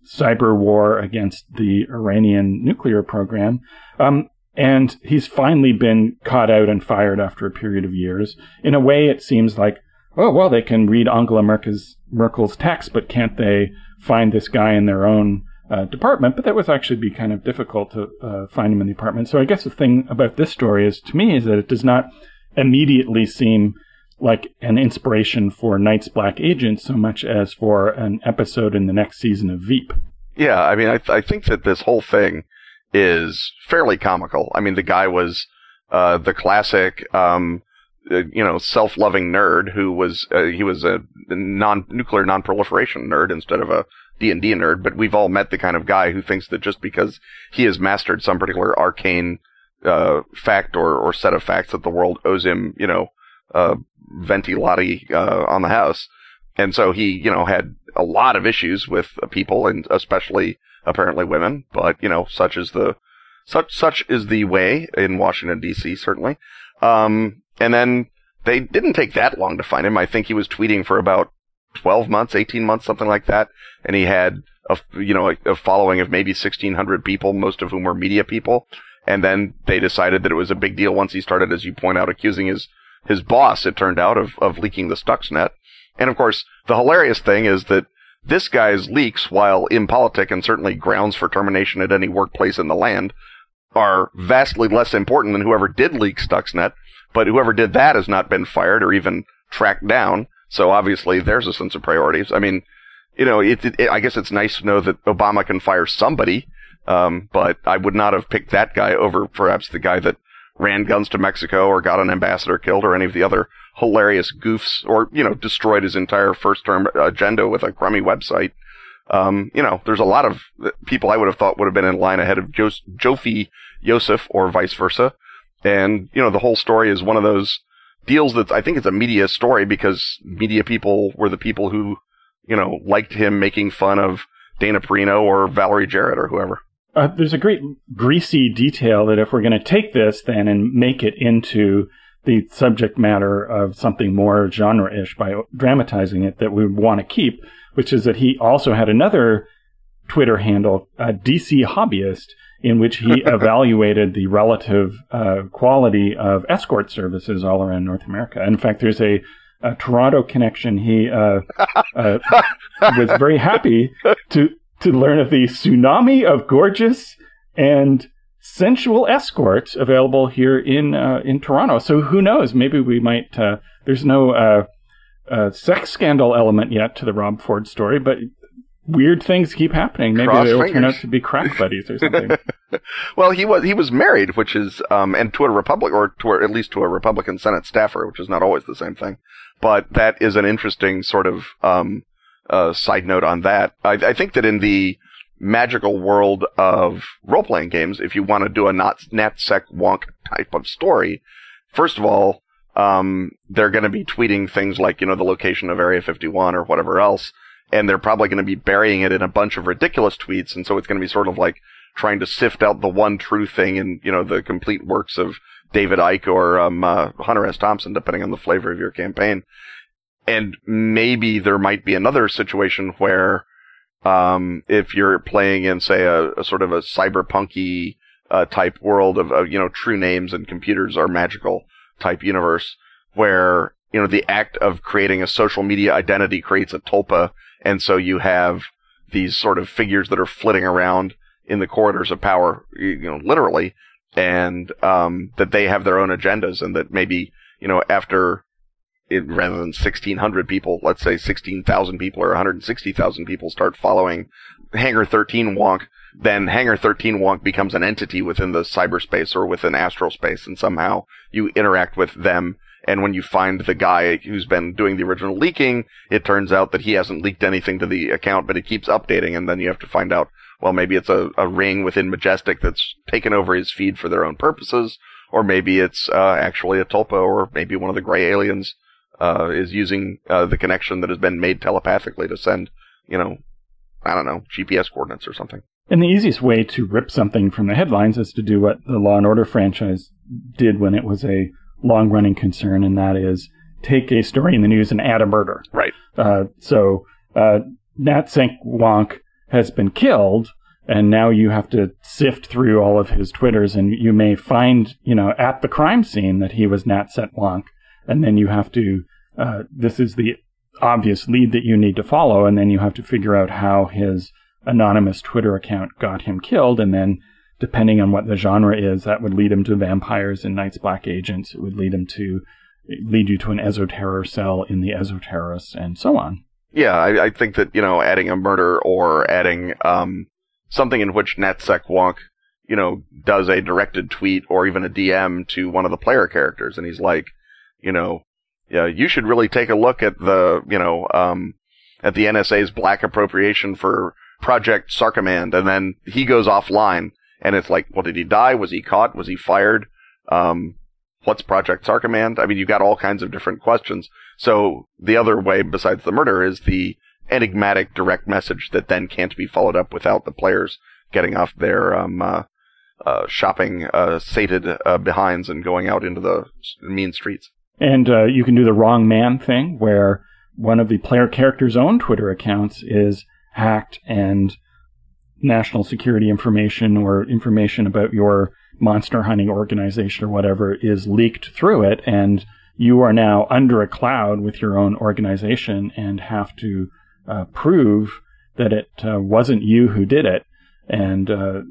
cyber war against the Iranian nuclear program. Um, and he's finally been caught out and fired after a period of years. In a way, it seems like oh, well, they can read Angela Merkel's, Merkel's text, but can't they find this guy in their own uh, department? But that would actually be kind of difficult to uh, find him in the apartment. So I guess the thing about this story is, to me, is that it does not immediately seem like an inspiration for Night's Black Agent so much as for an episode in the next season of Veep. Yeah, I mean, I, th- I think that this whole thing is fairly comical. I mean, the guy was uh, the classic um, uh, you know, self-loving nerd who was uh, he was a non nuclear non-proliferation nerd instead of a D&D nerd, but we've all met the kind of guy who thinks that just because he has mastered some particular arcane uh, fact or, or set of facts that the world owes him, you know, uh, venti latte uh, on the house. And so he, you know, had a lot of issues with people and especially apparently women, but, you know, such is the, such, such is the way in Washington DC, certainly. Um, and then they didn't take that long to find him. I think he was tweeting for about 12 months, 18 months, something like that. And he had a, you know, a, a following of maybe 1600 people, most of whom were media people. And then they decided that it was a big deal once he started, as you point out, accusing his, his boss, it turned out, of, of leaking the Stuxnet. And of course, the hilarious thing is that this guy's leaks, while impolitic and certainly grounds for termination at any workplace in the land, are vastly less important than whoever did leak Stuxnet. But whoever did that has not been fired or even tracked down. So obviously there's a sense of priorities. I mean, you know, it, it, I guess it's nice to know that Obama can fire somebody. Um, but I would not have picked that guy over perhaps the guy that ran guns to Mexico or got an ambassador killed or any of the other hilarious goofs or, you know, destroyed his entire first term agenda with a crummy website. Um, you know, there's a lot of people I would have thought would have been in line ahead of jo- Jofi Yosef or vice versa. And, you know, the whole story is one of those deals that I think it's a media story because media people were the people who, you know, liked him making fun of Dana Perino or Valerie Jarrett or whoever. Uh, there's a great greasy detail that if we're going to take this then and make it into the subject matter of something more genre-ish by dramatizing it that we want to keep, which is that he also had another Twitter handle, uh, DC Hobbyist, in which he evaluated the relative uh, quality of escort services all around North America. In fact, there's a, a Toronto connection. He uh, uh, was very happy to to learn of the tsunami of gorgeous and sensual escorts available here in uh, in Toronto. So who knows? Maybe we might. Uh, there's no uh, sex scandal element yet to the Rob Ford story, but weird things keep happening. Maybe Cross they'll fingers. turn out to be crack buddies or something. well, he was he was married, which is um, and to a Republic or to a, at least to a Republican Senate staffer, which is not always the same thing. But that is an interesting sort of um, uh, side note on that. I, I think that in the magical world of role playing games, if you want to do a not NatSec wonk type of story, first of all, um, they're going to be tweeting things like you know the location of Area 51 or whatever else and they're probably going to be burying it in a bunch of ridiculous tweets. And so it's going to be sort of like trying to sift out the one true thing in, you know, the complete works of David Icke or um, uh, Hunter S. Thompson, depending on the flavor of your campaign. And maybe there might be another situation where, um, if you're playing in, say, a, a sort of a cyberpunky uh, type world of, uh, you know, true names and computers are magical type universe, where you know the act of creating a social media identity creates a tulpa and so you have these sort of figures that are flitting around in the corridors of power, you know, literally, and um, that they have their own agendas, and that maybe you know after it, rather than 1,600 people, let's say 16,000 people or 160,000 people start following Hangar 13 Wonk, then Hangar 13 Wonk becomes an entity within the cyberspace or within astral space, and somehow you interact with them and when you find the guy who's been doing the original leaking, it turns out that he hasn't leaked anything to the account, but it keeps updating. And then you have to find out, well, maybe it's a, a ring within Majestic that's taken over his feed for their own purposes. Or maybe it's uh, actually a tulpa, or maybe one of the gray aliens uh, is using uh, the connection that has been made telepathically to send, you know, I don't know, GPS coordinates or something. And the easiest way to rip something from the headlines is to do what the Law and Order franchise did when it was a long running concern, and that is take a story in the news and add a murder. Right. Uh, so uh, NatSec Wonk has been killed, and now you have to sift through all of his Twitters, and you may find, you know, at the crime scene that he was Nat NatSec Wonk, and then you have to. Uh, this is the obvious lead that you need to follow, and then you have to figure out how his anonymous Twitter account got him killed, and then depending on what the genre is, that would lead him to vampires and Night's Black Agents. It would lead him to lead you to an esoterror cell in the esoterrorists and so on. Yeah, I, I, think that, you know, adding a murder or adding um, something in which NatSec Wonk, you know, does a directed tweet or even a DM to one of the player characters and he's like, you know, yeah, you should really take a look at the, you know, um, at the NSA's black appropriation for Project Sarcommand, and then he goes offline, and it's like, well, did he die? Was he caught? Was he fired? Um, what's Project Sarcommand? I mean, you've got all kinds of different questions. So the other way besides the murder is the enigmatic direct message that then can't be followed up without the players getting off their um, uh, uh, shopping uh, sated uh, behinds and going out into the mean streets. And uh, you can do the wrong man thing where one of the player character's own Twitter accounts is hacked and national security information or information about your monster hunting organization or whatever is leaked through it and you are now under a cloud with your own organization and have to uh, prove that it uh, wasn't you who did it and uh,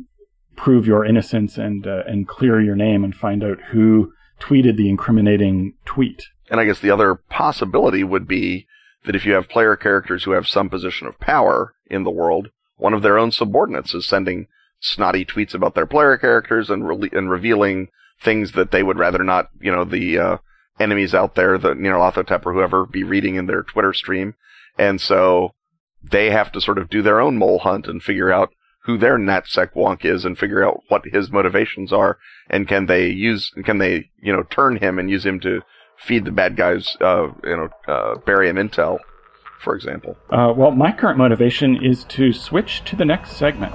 prove your innocence and uh, and clear your name and find out who tweeted the incriminating tweet. And I guess the other possibility would be that if you have player characters who have some position of power in the world, one of their own subordinates is sending snotty tweets about their player characters and re- and revealing things that they would rather not, you know, the uh, enemies out there, the Nyarlathotep or whoever, be reading in their Twitter stream. And so they have to sort of do their own mole hunt and figure out who their NatSec wonk is and figure out what his motivations are and can they use can they you know turn him and use him to feed the bad guys uh, you know uh, him intel for example. Uh, well my current motivation is to switch to the next segment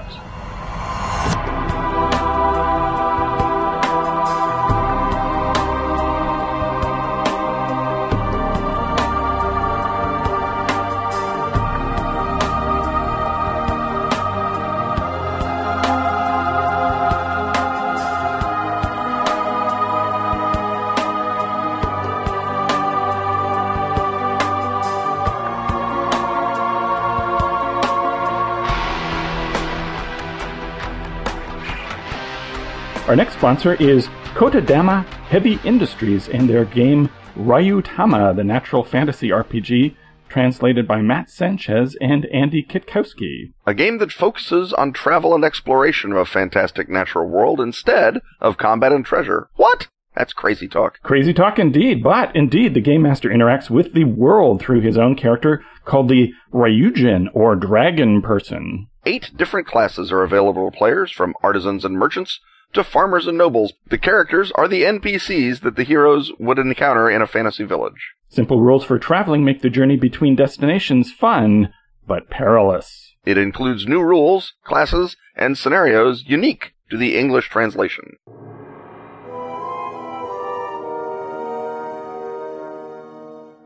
Our next sponsor is Kotodama Heavy Industries and their game Ryutama, the natural fantasy RPG, translated by Matt Sanchez and Andy Kitkowski. A game that focuses on travel and exploration of a fantastic natural world instead of combat and treasure. What? That's crazy talk. Crazy talk indeed, but indeed, the Game Master interacts with the world through his own character called the Ryujin, or Dragon Person. Eight different classes are available to players, from artisans and merchants to farmers and nobles. The characters are the NPCs that the heroes would encounter in a fantasy village. Simple rules for traveling make the journey between destinations fun, but perilous. It includes new rules, classes, and scenarios unique to the English translation.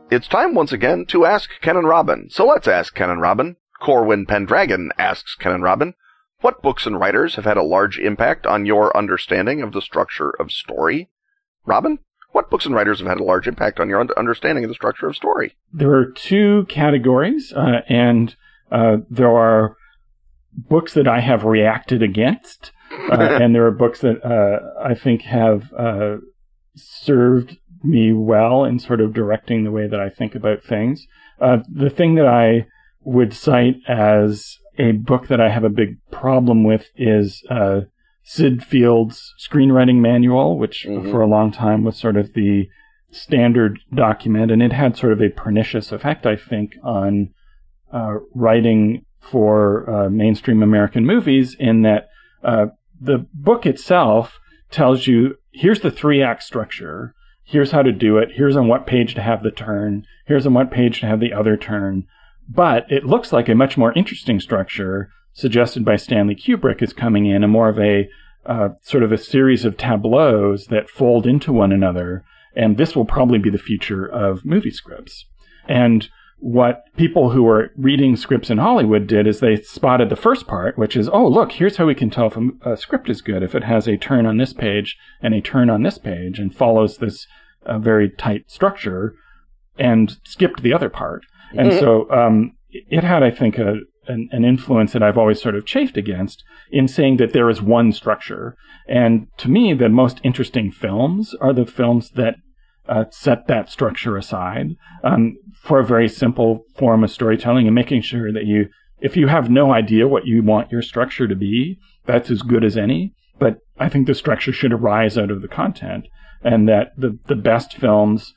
It's time once again to ask Ken and Robin. So let's ask Ken and Robin. Corwin Pendragon asks Ken and Robin, what books and writers have had a large impact on your understanding of the structure of story? Robin, what books and writers have had a large impact on your understanding of the structure of story? There are two categories, uh, and uh, there are books that I have reacted against, uh, and there are books that uh, I think have uh, served me well in sort of directing the way that I think about things. Uh, the thing that I would cite as a book that I have a big problem with is uh, Syd Field's screenwriting manual, which mm-hmm. for a long time was sort of the standard document, and it had sort of a pernicious effect, I think, on uh, writing for uh, mainstream American movies. In that uh, the book itself tells you here's the three act structure, here's how to do it, here's on what page to have the turn, here's on what page to have the other turn. But it looks like a much more interesting structure suggested by Stanley Kubrick is coming in, a more of a uh, sort of a series of tableaus that fold into one another. And this will probably be the future of movie scripts. And what people who were reading scripts in Hollywood did is they spotted the first part, which is, oh, look, here's how we can tell if a, a script is good. If it has a turn on this page and a turn on this page and follows this uh, very tight structure and skipped the other part. And mm-hmm. so um, it had, I think, a, an, an, influence that I've always sort of chafed against in saying that there is one structure. And to me, the most interesting films are the films that uh, set that structure aside um, for a very simple form of storytelling and making sure that you, if you have no idea what you want your structure to be, that's as good as any. But I think the structure should arise out of the content and that the, the best films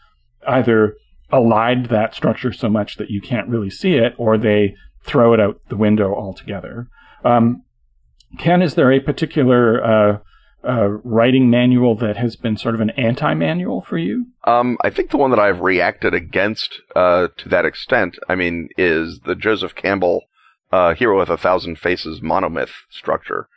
either elide that structure so much that you can't really see it, or they throw it out the window altogether. Um, Ken, is there a particular uh, uh, writing manual that has been sort of an anti-manual for you? Um, I think the one that I've reacted against uh, to that extent, I mean, is the Joseph Campbell uh, Hero with a Thousand Faces monomyth structure.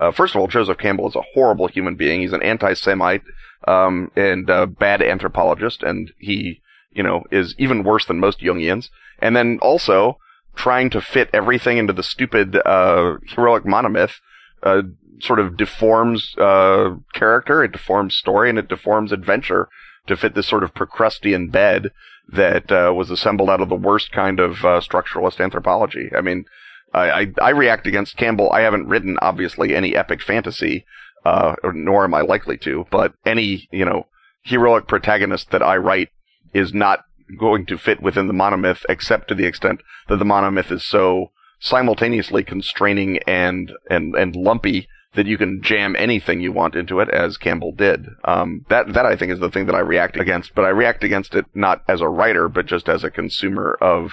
Uh, first of all, Joseph Campbell is a horrible human being. He's an anti-Semite um, and a bad anthropologist, and he, you know, is even worse than most Jungians. And then also trying to fit everything into the stupid uh, heroic monomyth uh, sort of deforms uh, character, it deforms story, and it deforms adventure to fit this sort of Procrustean bed that uh, was assembled out of the worst kind of uh, structuralist anthropology. I mean, I, I, I, react against Campbell. I haven't written, obviously, any epic fantasy, uh, nor am I likely to, but any, you know, heroic protagonist that I write is not going to fit within the monomyth, except to the extent that the monomyth is so simultaneously constraining and, and, and lumpy that you can jam anything you want into it, as Campbell did. Um, that that I think is the thing that I react against, but I react against it not as a writer, but just as a consumer of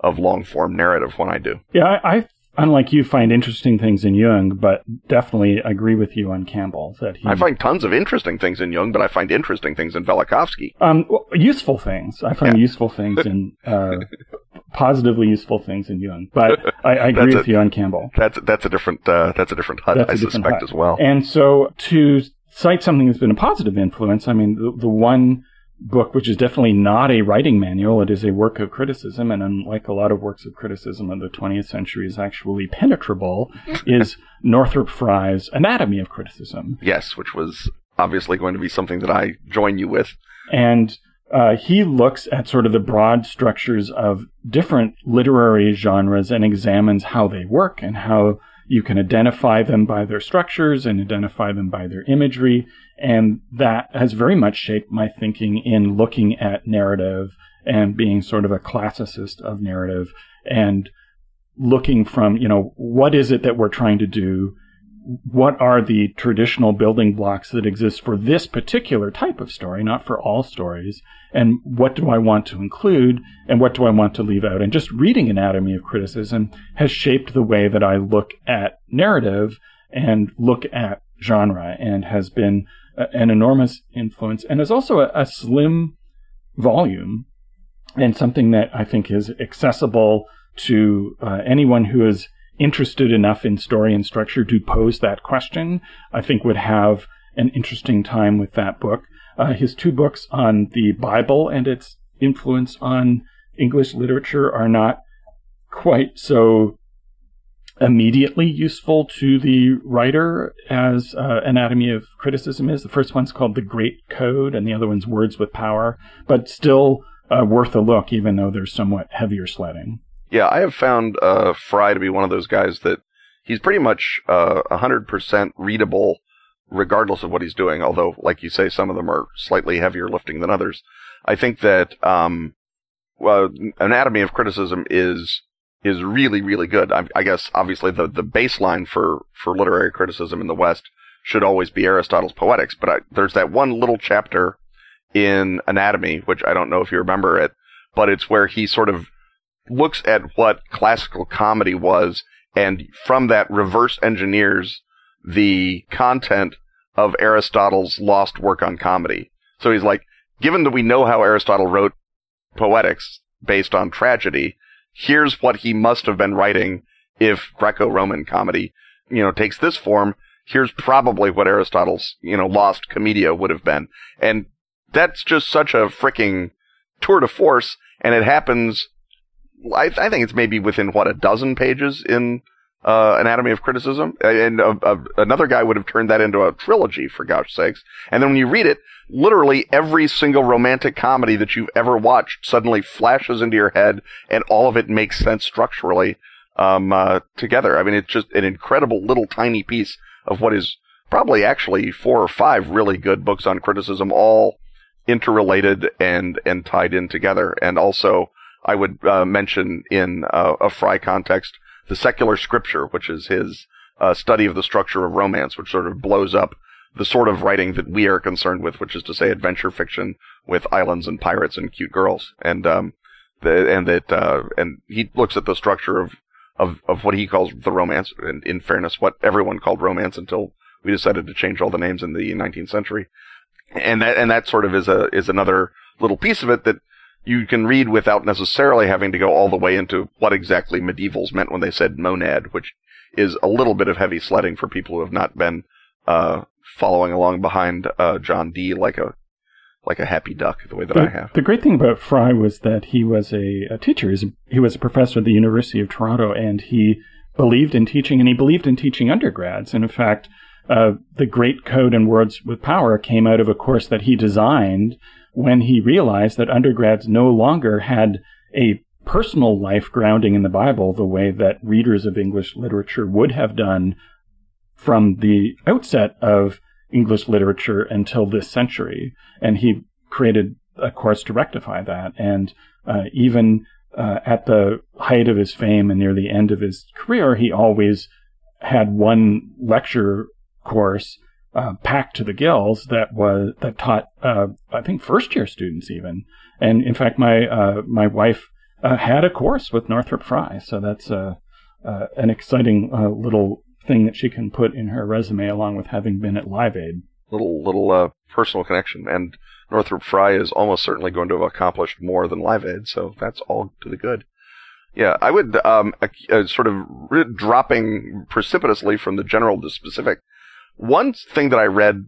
of long form narrative when I do. Yeah, I, I unlike you, find interesting things in Jung, but definitely agree with you on Campbell that he. I find tons of interesting things in Jung, but I find interesting things in Velikovsky. Um, well, useful things. I find yeah. useful things in. Uh, positively useful things in Jung, but I, I agree with a, you on Campbell. That's that's a different uh, that's a different hut, that's I different suspect hut. as well. And so to cite something that's been a positive influence, I mean the, the one book, which is definitely not a writing manual. It is a work of criticism, and unlike a lot of works of criticism of the 20th century, is actually penetrable. is Northrop Frye's Anatomy of Criticism? Yes, which was obviously going to be something that I join you with. And uh, he looks at sort of the broad structures of different literary genres and examines how they work and how you can identify them by their structures and identify them by their imagery. And that has very much shaped my thinking in looking at narrative and being sort of a classicist of narrative and looking from, you know, what is it that we're trying to do? What are the traditional building blocks that exist for this particular type of story, not for all stories? And what do I want to include and what do I want to leave out? And just reading Anatomy of Criticism has shaped the way that I look at narrative and look at genre and has been an enormous influence and is also a, a slim volume and something that I think is accessible to uh, anyone who is interested enough in story and structure to pose that question. I think would have an interesting time with that book. Uh, his two books on the Bible and its influence on English literature are not quite so immediately useful to the writer as uh, Anatomy of Criticism is. The first one's called The Great Code, and the other one's Words with Power, but still uh, worth a look, even though there's somewhat heavier sledding. Yeah, I have found uh, Frye to be one of those guys that he's pretty much uh, 100% readable regardless of what he's doing, although, like you say, some of them are slightly heavier lifting than others. I think that um, well, Anatomy of Criticism is is really, really good. I, I, guess obviously the, the baseline for, for literary criticism in the West should always be Aristotle's Poetics, but I, there's that one little chapter in Anatomy, which I don't know if you remember it, but it's where he sort of looks at what classical comedy was and from that reverse engineers the content of Aristotle's lost work on comedy. So he's like, given that we know how Aristotle wrote poetics based on tragedy, here's what he must have been writing if Greco-Roman comedy, you know, takes this form. Here's probably what Aristotle's, you know, lost commedia would have been. And that's just such a freaking tour de force. And it happens, I, I think it's maybe within what, a dozen pages in uh, Anatomy of Criticism, and uh, uh, another guy would have turned that into a trilogy for gosh sakes. And then when you read it, literally every single romantic comedy that you've ever watched suddenly flashes into your head, and all of it makes sense structurally um, uh, together. I mean, it's just an incredible little tiny piece of what is probably actually four or five really good books on criticism, all interrelated and and tied in together. And also, I would uh, mention in uh, a Frye context the secular scripture, which is his uh, study of the structure of romance, which sort of blows up the sort of writing that we are concerned with, which is to say adventure fiction with islands and pirates and cute girls. And, um, the, and that, uh, and he looks at the structure of, of, of what he calls the romance, and in fairness, what everyone called romance until we decided to change all the names in the 19th century. And that, and that sort of is a, is another little piece of it that you can read without necessarily having to go all the way into what exactly medievals meant when they said monad, which is a little bit of heavy sledding for people who have not been uh, following along behind uh, John Dee like a like a happy duck, the way that the, I have. The great thing about Frye was that he was a, a teacher. He's a, he was a professor at the University of Toronto, and he believed in teaching, and he believed in teaching undergrads. And in fact, uh, the Great Code and Words with Power came out of a course that he designed when he realized that undergrads no longer had a personal life grounding in the Bible the way that readers of English literature would have done from the outset of English literature until this century. And he created a course to rectify that. And uh, even uh, at the height of his fame and near the end of his career, he always had one lecture course uh, packed to the gills that was that taught uh, I think first year students even. And in fact, my uh, my wife uh, had a course with Northrop Frye, so that's uh, uh, an exciting little thing that she can put in her resume along with having been at Live Aid. Little little personal connection, and Northrop Frye is almost certainly going to have accomplished more than Live Aid, so that's all to the good. Yeah, I would um, sort of dropping precipitously from the general to specific one thing that I read,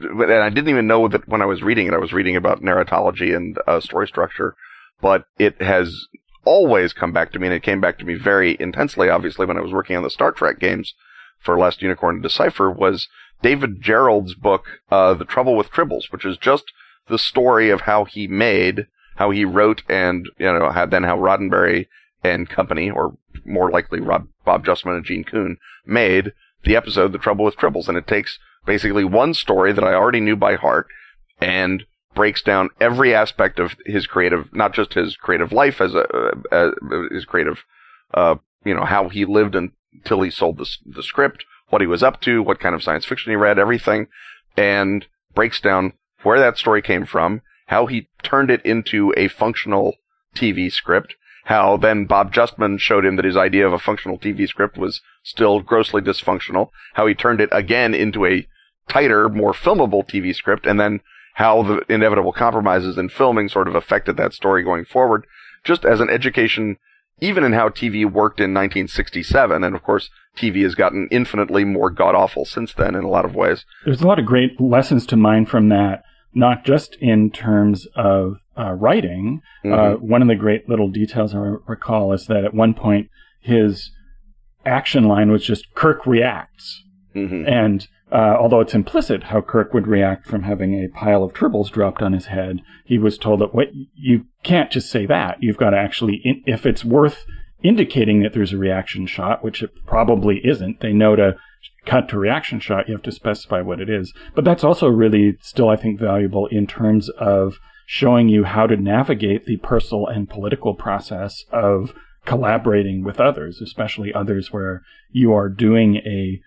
and I didn't even know that when I was reading it, I was reading about narratology and uh, story structure, but it has always come back to me, and it came back to me very intensely, obviously, when I was working on the Star Trek games for Last Unicorn to Decipher, was David Gerrold's book, uh, The Trouble with Tribbles, which is just the story of how he made, how he wrote, and, you know, had then how Roddenberry and company, or more likely Rob, Bob Justman and Gene Coon, made the episode The Trouble with Tribbles, and it takes basically one story that I already knew by heart and breaks down every aspect of his creative, not just his creative life as a, uh, his creative, uh, you know, how he lived until he sold the, the script, what he was up to, what kind of science fiction he read, everything, and breaks down where that story came from, how he turned it into a functional TV script, how then Bob Justman showed him that his idea of a functional TV script was still grossly dysfunctional, how he turned it again into a tighter, more filmable TV script, and then how the inevitable compromises in filming sort of affected that story going forward, just as an education, even in how TV worked in 1967. And of course, TV has gotten infinitely more god awful since then in a lot of ways. There's a lot of great lessons to mine from that, not just in terms of uh, writing, uh, mm-hmm. one of the great little details I recall is that at one point his action line was just Kirk reacts. Mm-hmm. And uh, although it's implicit how Kirk would react from having a pile of tribbles dropped on his head, he was told that what you can't just say that. You've got to actually, if it's worth indicating that there's a reaction shot, which it probably isn't, they know to cut to reaction shot. You have to specify what it is. But that's also really still, I think, valuable in terms of showing you how to navigate the personal and political process of collaborating with others, especially others where you are doing a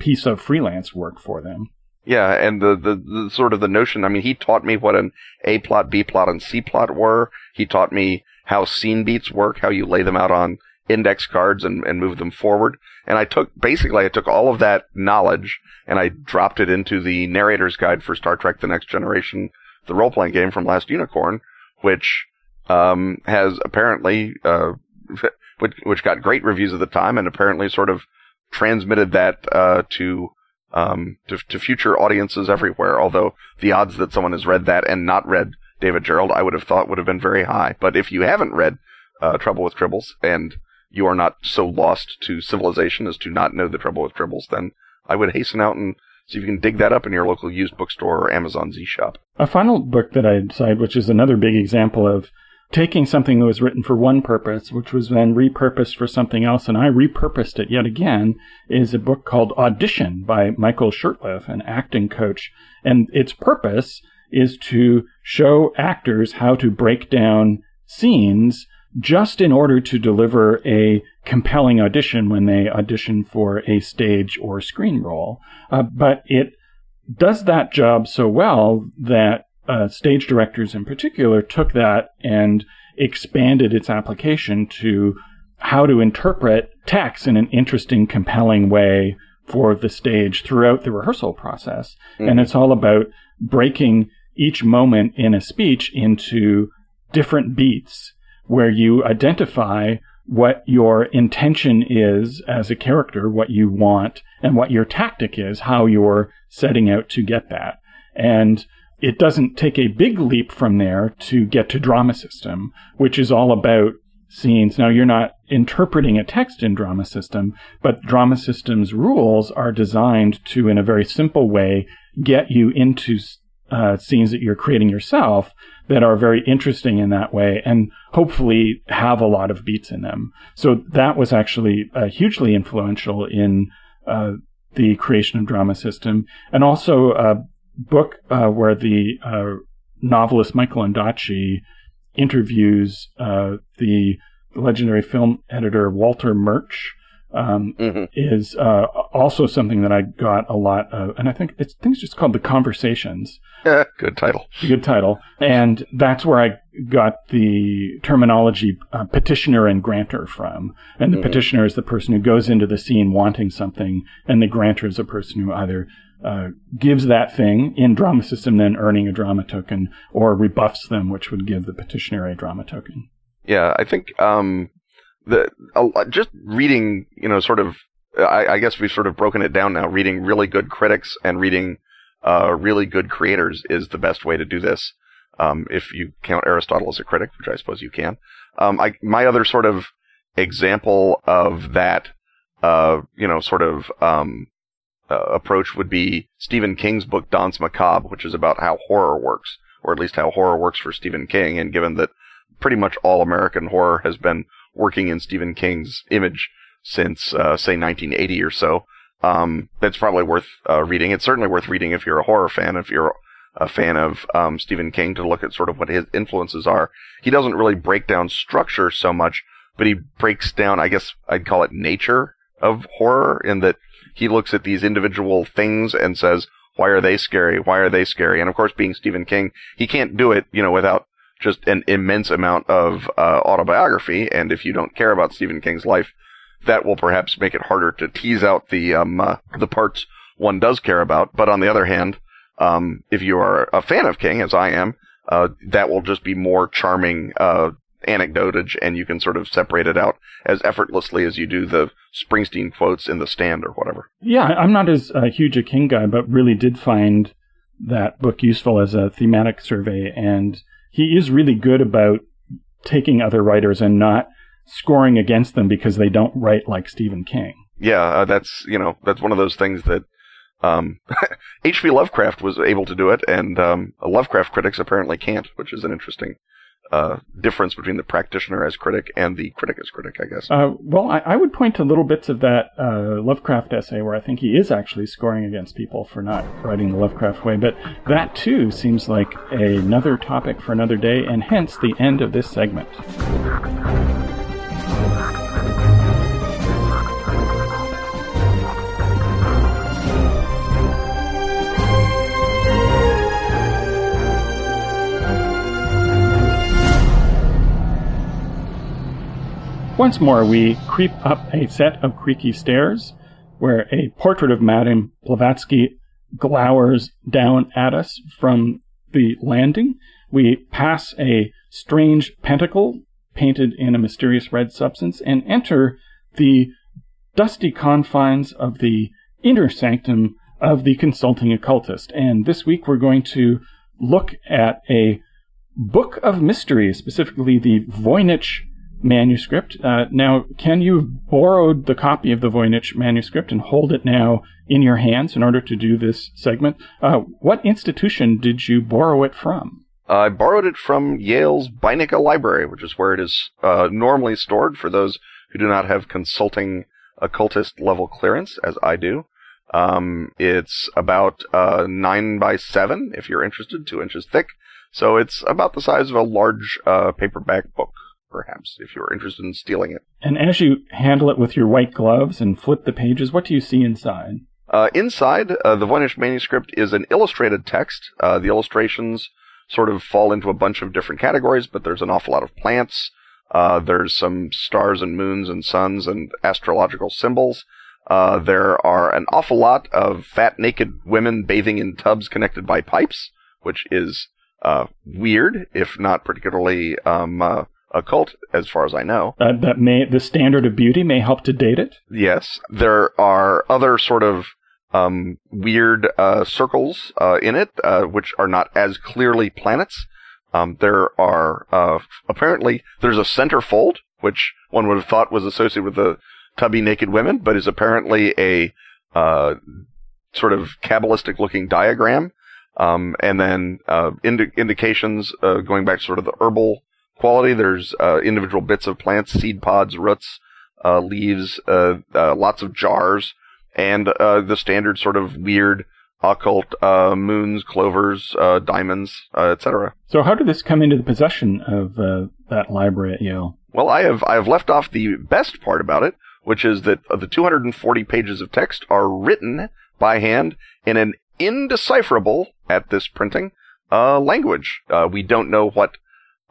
piece of freelance work for them. Yeah, and the, the, the, sort of the notion, I mean, he taught me what an A plot, B plot, and C plot were. He taught me how scene beats work, how you lay them out on index cards and, and move them forward. And I took, basically, I took all of that knowledge and I dropped it into the narrator's guide for Star Trek The Next Generation the role playing game from Last Unicorn, which um, has apparently uh, which, which got great reviews at the time, and apparently sort of transmitted that uh, to, um, to to future audiences everywhere. Although the odds that someone has read that and not read David Gerrold, I would have thought would have been very high. But if you haven't read uh, Trouble with Tribbles and you are not so lost to civilization as to not know the Trouble with Tribbles, then I would hasten out and so you can dig that up in your local used bookstore or Amazon Z shop. A final book that I decided, which is another big example of taking something that was written for one purpose, which was then repurposed for something else, and I repurposed it yet again, is a book called Audition by Michael Shurtleff, an acting coach. And its purpose is to show actors how to break down scenes just in order to deliver a compelling audition when they audition for a stage or screen role. Uh, but it does that job so well that uh, stage directors in particular took that and expanded its application to how to interpret text in an interesting, compelling way for the stage throughout the rehearsal process. Mm-hmm. And it's all about breaking each moment in a speech into different beats where you identify what your intention is as a character, what you want, and what your tactic is, how you're setting out to get that. And it doesn't take a big leap from there to get to drama system, which is all about scenes. Now, you're not interpreting a text in drama system, but drama system's rules are designed to, in a very simple way, get you into uh, scenes that you're creating yourself that are very interesting in that way and hopefully have a lot of beats in them. So that was actually uh, hugely influential in uh, the creation of drama system and also a book uh, where the uh, novelist Michael Ondaatje interviews uh, the legendary film editor Walter Murch um, mm-hmm. is uh, also something that I got a lot of, and I think it's it's just called the Conversations. Yeah, good title. Good title, and that's where I got the terminology uh, petitioner and grantor from. And the mm-hmm. petitioner is the person who goes into the scene wanting something, and the grantor is a person who either uh, gives that thing in drama system, then earning a drama token, or rebuffs them, which would give the petitioner a drama token. Yeah, I think um, the uh, just reading, you know, sort of. I, I, guess we've sort of broken it down now. Reading really good critics and reading uh, really good creators is the best way to do this. Um, if you count Aristotle as a critic, which I suppose you can. Um, I, my other sort of example of that, uh, you know, sort of um, uh, approach would be Stephen King's book Danse Macabre, which is about how horror works, or at least how horror works for Stephen King. And given that pretty much all American horror has been working in Stephen King's image since, uh, say, 1980 or so. Um, that's probably worth uh, reading. It's certainly worth reading if you're a horror fan, if you're a fan of um, Stephen King, to look at sort of what his influences are. He doesn't really break down structure so much, but he breaks down, I guess I'd call it nature of horror, in that he looks at these individual things and says, why are they scary? Why are they scary? And of course, being Stephen King, he can't do it, you know, without just an immense amount of uh, autobiography. And if you don't care about Stephen King's life, that will perhaps make it harder to tease out the um, uh, the parts one does care about. But on the other hand, um, if you are a fan of King, as I am, uh, that will just be more charming uh, anecdotage, and you can sort of separate it out as effortlessly as you do the Springsteen quotes in the stand or whatever. Yeah, I'm not as uh, huge a King guy, but really did find that book useful as a thematic survey and he is really good about taking other writers and not scoring against them because they don't write like Stephen King. Yeah, uh, that's you know that's one of those things that um, H.P. Lovecraft was able to do it, and um, Lovecraft critics apparently can't, which is an interesting uh, difference between the practitioner as critic and the critic as critic, I guess. Uh, well, I, I, would point to little bits of that uh, Lovecraft essay where I think he is actually scoring against people for not writing the Lovecraft way, but that too seems like another topic for another day, and hence the end of this segment. Once more, we creep up a set of creaky stairs where a portrait of Madame Blavatsky glowers down at us from the landing. We pass a strange pentacle painted in a mysterious red substance and enter the dusty confines of the inner sanctum of the consulting occultist. And this week we're going to look at a book of mysteries, specifically the Voynich manuscript. Uh, now, Ken, you've borrowed the copy of the Voynich manuscript and hold it now in your hands in order to do this segment. Uh, what institution did you borrow it from? I borrowed it from Yale's Beinecke Library, which is where it is uh, normally stored for those who do not have consulting occultist level clearance, as I do. Um, it's about uh, nine by seven, if you're interested, two inches thick. So it's about the size of a large uh, paperback book perhaps, if you're interested in stealing it. And as you handle it with your white gloves and flip the pages, what do you see inside? Uh, inside, uh, the Voynich manuscript is an illustrated text. Uh, the illustrations sort of fall into a bunch of different categories, but there's an awful lot of plants. Uh, there's some stars and moons and suns and astrological symbols. Uh, there are an awful lot of fat, naked women bathing in tubs connected by pipes, which is uh, weird, if not particularly um, uh, occult, as far as I know. Uh, that may the standard of beauty may help to date it. Yes, there are other sort of um, weird uh, circles uh, in it, uh, which are not as clearly planets. Um, there are uh, apparently there's a center fold, which one would have thought was associated with the tubby naked women, but is apparently a uh, sort of cabalistic looking diagram. Um, and then uh, indi- indications going back to sort of the herbal quality. There's individual bits of plants, seed pods, roots, leaves, lots of jars and uh, the standard sort of weird occult uh, moons, clovers, uh, diamonds, uh, etc. So, how did this come into the possession of uh, that library at Yale? Well, I have I have left off the best part about it, which is that the 240 pages of text are written by hand in an indecipherable at this printing uh, language. we don't know what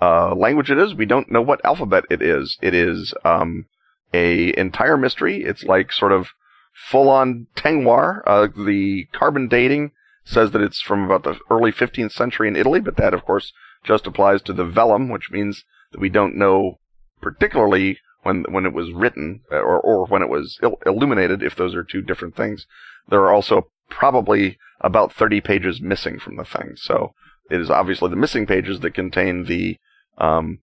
language it is. We don't know what alphabet it is. It is um, a entire mystery. It's like sort of full on Tengwar. Uh, the carbon dating says that it's from about the early 15th century in Italy, but that, of course, just applies to the vellum, which means that we don't know particularly when when it was written uh, or or when it was il- illuminated. If those are two different things, there are also probably about 30 pages missing from the thing. So it is obviously the missing pages that contain the um,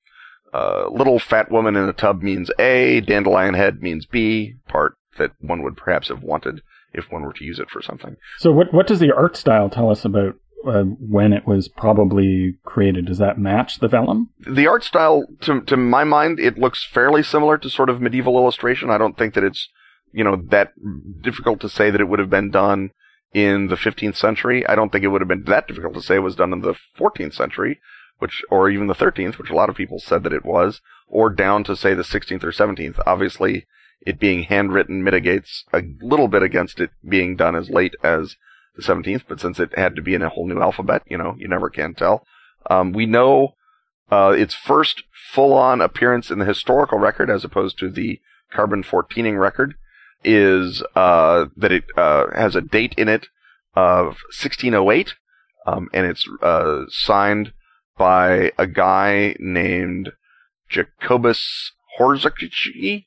uh, little fat woman in a tub means A, dandelion head means B, part that one would perhaps have wanted if one were to use it for something. So, what what does the art style tell us about uh, when it was probably created? Does that match the vellum? The art style, to to my mind, it looks fairly similar to sort of medieval illustration. I don't think that it's you know that difficult to say that it would have been done in the 15th century. I don't think it would have been that difficult to say it was done in the 14th century, which or even the 13th, which a lot of people said that it was, or down to say the 16th or 17th. Obviously, it being handwritten mitigates a little bit against it being done as late as the 17th, but since it had to be in a whole new alphabet, you know, you never can tell. Um, we know uh, its first full-on appearance in the historical record, as opposed to the carbon 14ing record, is uh, that it uh, has a date in it of 1608, um, and it's uh, signed by a guy named Jacobus Horzacci,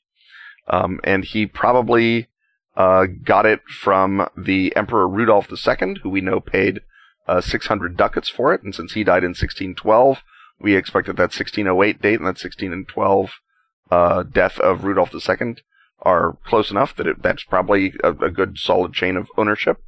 um, and he probably uh, got it from the Emperor Rudolf II, who we know paid uh, 600 ducats for it. And since he died in 1612, we expect that that 1608 date and that 1612 uh, death of Rudolf II are close enough that it, that's probably a, a, good solid chain of ownership.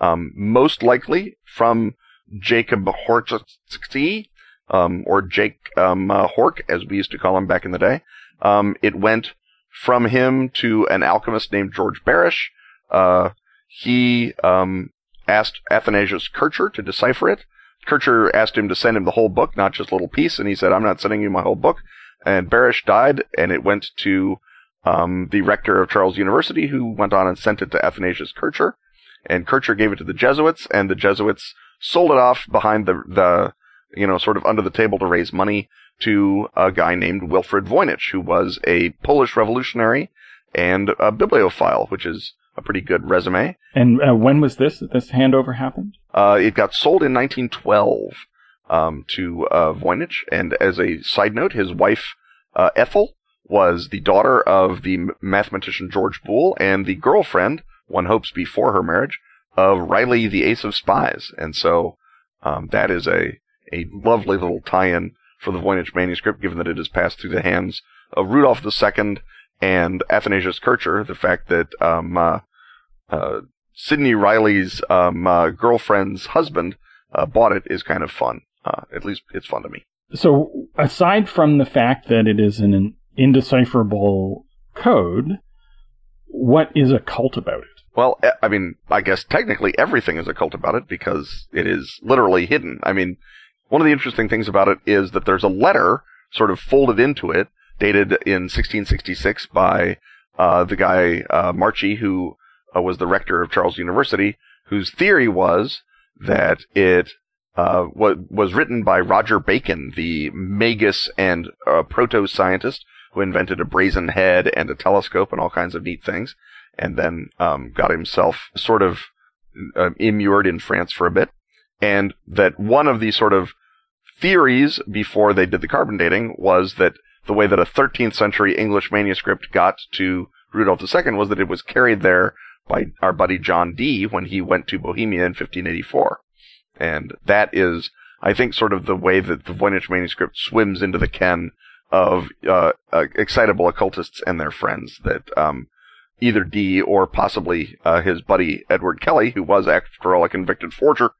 Um, most likely from Jacob Horczewski, um, or Jake um, uh, Hork, as we used to call him back in the day. Um, it went from him to an alchemist named George Baresch. Uh, he um, asked Athanasius Kircher to decipher it. Kircher asked him to send him the whole book, not just a little piece, and he said, "I'm not sending you my whole book." And Baresch died, and it went to um, the rector of Charles University, who went on and sent it to Athanasius Kircher. And Kircher gave it to the Jesuits, and the Jesuits sold it off behind the the you know sort of under the table to raise money to a guy named Wilfrid Voynich, who was a Polish revolutionary and a bibliophile, which is a pretty good resume. And uh, when was this this handover happened? Uh, it got sold in 1912 um, to uh, Voynich, and as a side note, his wife uh, Ethel was the daughter of the mathematician George Boole and the girlfriend, one hopes before her marriage, of Reilly the Ace of Spies, and so um, that is a a lovely little tie-in for the Voynich manuscript, given that it has passed through the hands of Rudolf II and Athanasius Kircher. The fact that um, uh, uh, Sidney Reilly's um, uh, girlfriend's husband uh, bought it is kind of fun. Uh, at least it's fun to me. So, aside from the fact that it is an indecipherable code, what is occult about it? Well, I mean, I guess technically everything is occult about it because it is literally hidden. I mean, one of the interesting things about it is that there's a letter sort of folded into it, dated in 1666 by uh, the guy uh, Marci, who uh, was the rector of Charles University, whose theory was that it uh, was, written by Roger Bacon, the magus and uh, proto scientist who invented a brazen head and a telescope and all kinds of neat things, and then um, got himself sort of uh, immured in France for a bit. And that one of the sort of theories before they did the carbon dating was that the way that a 13th century English manuscript got to Rudolf II was that it was carried there by our buddy John Dee when he went to Bohemia in 1584. And that is, I think, sort of the way that the Voynich manuscript swims into the ken of uh, uh, excitable occultists and their friends. That um, either Dee or possibly uh, his buddy Edward Kelley, who was after all a convicted forger,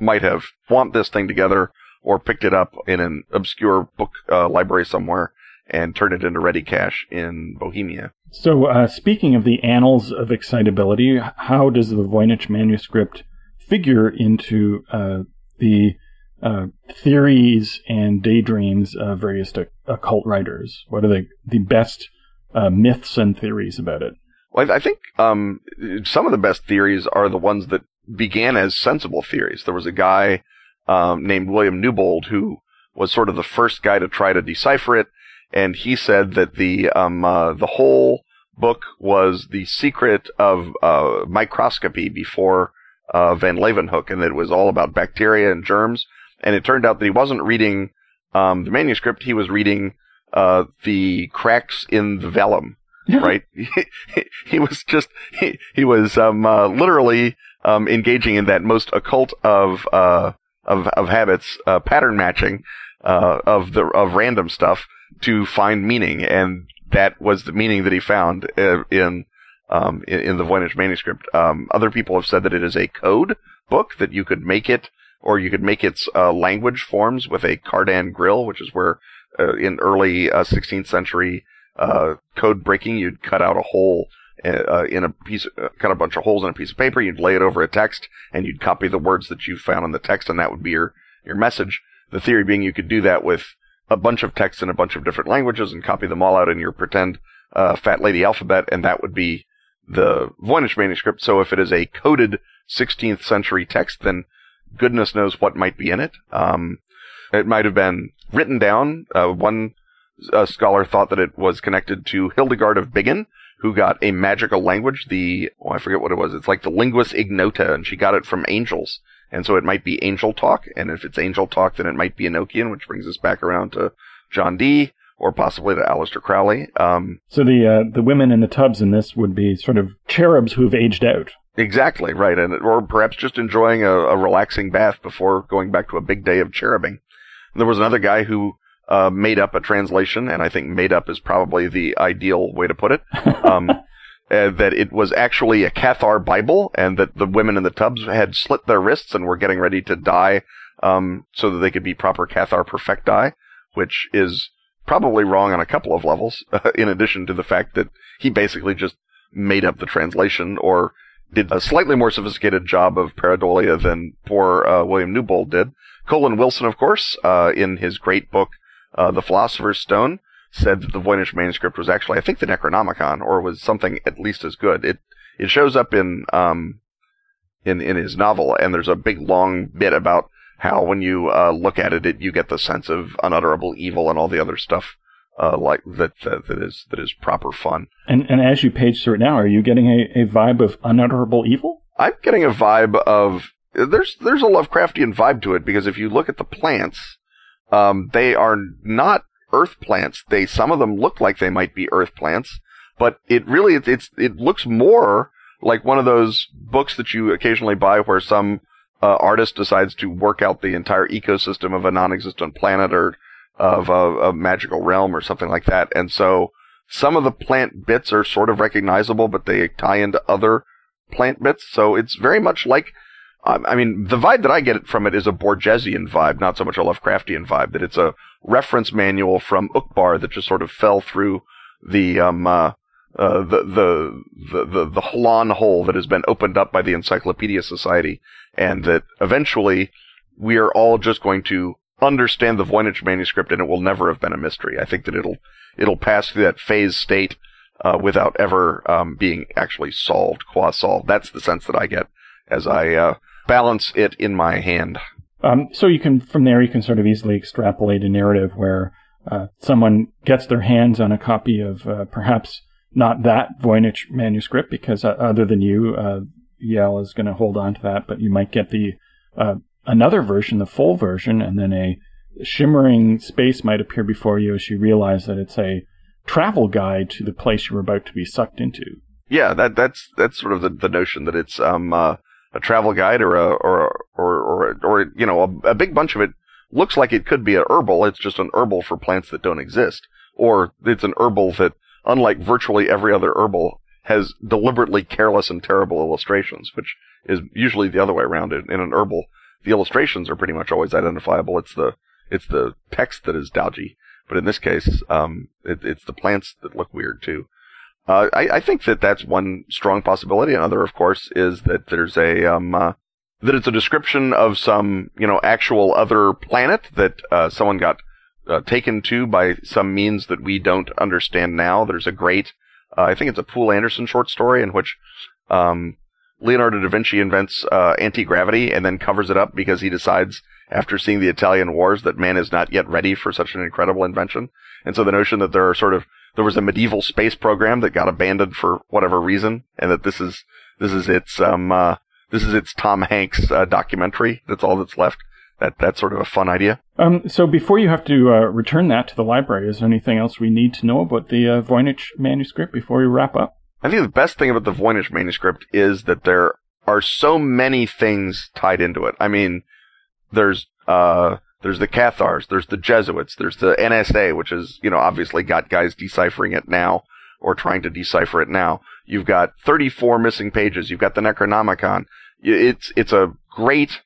might have swamped this thing together or picked it up in an obscure book uh, library somewhere and turned it into ready cash in Bohemia. So, uh, speaking of the annals of excitability, how does the Voynich manuscript figure into uh, the uh, theories and daydreams of various occult writers? What are the, the best uh, myths and theories about it? Well, I think um, some of the best theories are the ones that began as sensible theories. There was a guy um, named William Newbold who was sort of the first guy to try to decipher it, and he said that the um, uh, the whole book was the secret of uh, microscopy before uh, Van Leeuwenhoek, and that it was all about bacteria and germs. And it turned out that he wasn't reading um, the manuscript; he was reading uh, the cracks in the vellum. Right? He, he, was just he, he was um, uh, literally um, engaging in that most occult of uh, of of habits, uh, pattern matching uh, of the of random stuff to find meaning, and that was the meaning that he found uh, in um, in, in, the Voynich manuscript. Um, other people have said that it is a code book that you could make it, or you could make its uh, language forms with a Cardan grille, which is where in early 16th uh, century uh, code breaking, you'd cut out a hole uh, in a piece, uh, cut a bunch of holes in a piece of paper. You'd lay it over a text, and you'd copy the words that you found in the text, and that would be your your message. The theory being you could do that with a bunch of texts in a bunch of different languages and copy them all out in your pretend uh, fat lady alphabet, and that would be the Voynich manuscript. So if it is a coded 16th century text, then goodness knows what might be in it. Um, it might have been written down. Uh, one uh, scholar thought that it was connected to Hildegard of Bingen, who got a magical language. The oh, I forget what it was. It's like the lingua ignota, and she got it from angels. And so it might be angel talk, and if it's angel talk, then it might be Enochian, which brings us back around to John Dee, or possibly to Aleister Crowley. Um, so the uh, the women in the tubs in this would be sort of cherubs who've aged out. Exactly right, and or perhaps just enjoying a, a relaxing bath before going back to a big day of cherubing. And there was another guy who uh, made up a translation, and I think made up is probably the ideal way to put it. Um, uh, that it was actually a Cathar Bible, and that the women in the tubs had slit their wrists and were getting ready to die, um, so that they could be proper Cathar perfecti, which is probably wrong on a couple of levels. in addition to the fact that he basically just made up the translation, or did a slightly more sophisticated job of pareidolia than poor uh, William Newbold did. Colin Wilson, of course, uh, in his great book, uh, The Philosopher's Stone, said that the Voynich manuscript was actually, I think, the Necronomicon, or was something at least as good. It it shows up in um in in his novel, and there's a big long bit about how when you uh, look at it, it, you get the sense of unutterable evil and all the other stuff uh, like that, that that is that is proper fun. And and as you page through it now, are you getting a, a vibe of unutterable evil? I'm getting a vibe of there's there's a Lovecraftian vibe to it because if you look at the plants, um, they are not earth plants. They some of them look like they might be earth plants, but it really it's, it's it looks more like one of those books that you occasionally buy where some uh, artist decides to work out the entire ecosystem of a non-existent planet or of a, a, magical realm or something like that. And so some of the plant bits are sort of recognizable, but they tie into other plant bits. So it's very much like I mean, the vibe that I get from it is a Borgesian vibe, not so much a Lovecraftian vibe. That it's a reference manual from Uqbar that just sort of fell through the um uh, uh, the, the the the the hole that has been opened up by the Encyclopedia Society, and that eventually we are all just going to understand the Voynich manuscript, and it will never have been a mystery. I think that it'll it'll pass through that phase state uh, without ever um, being actually solved, qua solved. That's the sense that I get as I uh, balance it in my hand. Um, so you can, from there, you can sort of easily extrapolate a narrative where uh, someone gets their hands on a copy of uh, perhaps not that Voynich manuscript, because uh, other than you, uh, Yale is going to hold on to that, but you might get the uh, another version, the full version, and then a shimmering space might appear before you as you realize that it's a travel guide to the place you're about to be sucked into. Yeah, that that's that's sort of the, the notion that it's um uh, a travel guide or a or or or or, you know a, a, big bunch of it looks like it could be a herbal. It's just an herbal for plants that don't exist, or it's an herbal that, unlike virtually every other herbal, has deliberately careless and terrible illustrations, which is usually the other way around. In, in an herbal, the illustrations are pretty much always identifiable. It's the it's the text that is dodgy. But in this case, um, it, it's the plants that look weird too. Uh, I, I, think that that's one strong possibility. Another, of course, is that there's a um, uh, that it's a description of some you know actual other planet that uh, someone got uh, taken to by some means that we don't understand now. There's a great, uh, I think it's a Poul Anderson short story in which um, Leonardo da Vinci invents uh, anti gravity and then covers it up because he decides after seeing the Italian wars that man is not yet ready for such an incredible invention. And so the notion that there are sort of, there was a medieval space program that got abandoned for whatever reason and that this is, this is its, um, uh, this is its Tom Hanks uh, documentary. That's all that's left. That that's sort of a fun idea. Um, so before you have to uh, return that to the library, is there anything else we need to know about the uh, Voynich manuscript before we wrap up? I think the best thing about the Voynich manuscript is that there are so many things tied into it. I mean, there's uh, there's the Cathars, there's the Jesuits, there's the NSA, which is you know obviously got guys deciphering it now or trying to decipher it now. You've got 34 missing pages. You've got the Necronomicon. It's it's a great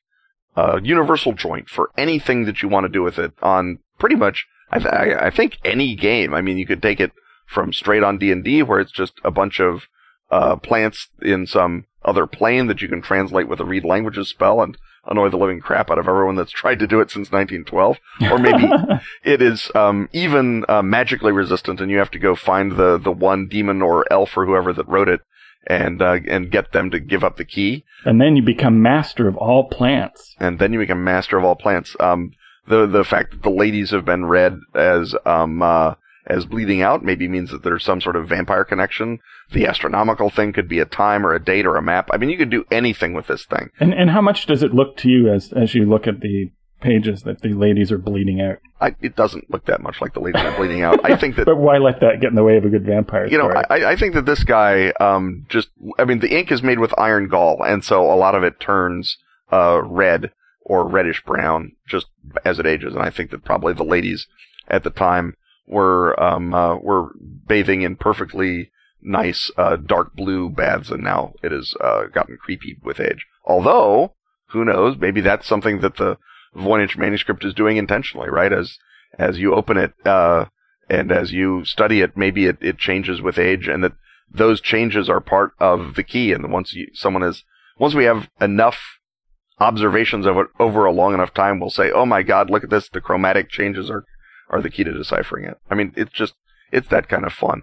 uh, universal joint for anything that you want to do with it on pretty much. I, th- I think any game. I mean, you could take it from straight on D and D, where it's just a bunch of uh, plants in some other plane that you can translate with a read languages spell and annoy the living crap out of everyone that's tried to do it since 1912. Or maybe it is um, even uh, magically resistant, and you have to go find the the one demon or elf or whoever that wrote it and uh, and get them to give up the key. And then you become master of all plants. And then you become master of all plants. Um, the the fact that the ladies have been read as um, uh, as bleeding out maybe means that there's some sort of vampire connection. The astronomical thing could be a time or a date or a map. I mean, you could do anything with this thing. And and how much does it look to you as as you look at the pages that the ladies are bleeding out? I, it doesn't look that much like the ladies are bleeding out. I think that. but why let that get in the way of a good vampire? You know, I, I think that this guy, um, just, I mean, the ink is made with iron gall, and so a lot of it turns, uh, red or reddish brown just as it ages. And I think that probably the ladies at the time were um, uh, were bathing in perfectly nice uh, dark blue baths, and now it has uh, gotten creepy with age. Although, who knows? Maybe that's something that the Voynich manuscript is doing intentionally, right? As as you open it uh, and as you study it, maybe it, it changes with age, and that those changes are part of the key. And once you, someone is once we have enough observations of it over a long enough time, we'll say, "Oh my God, look at this! The chromatic changes are are the key to deciphering it. I mean, it's just it's that kind of fun.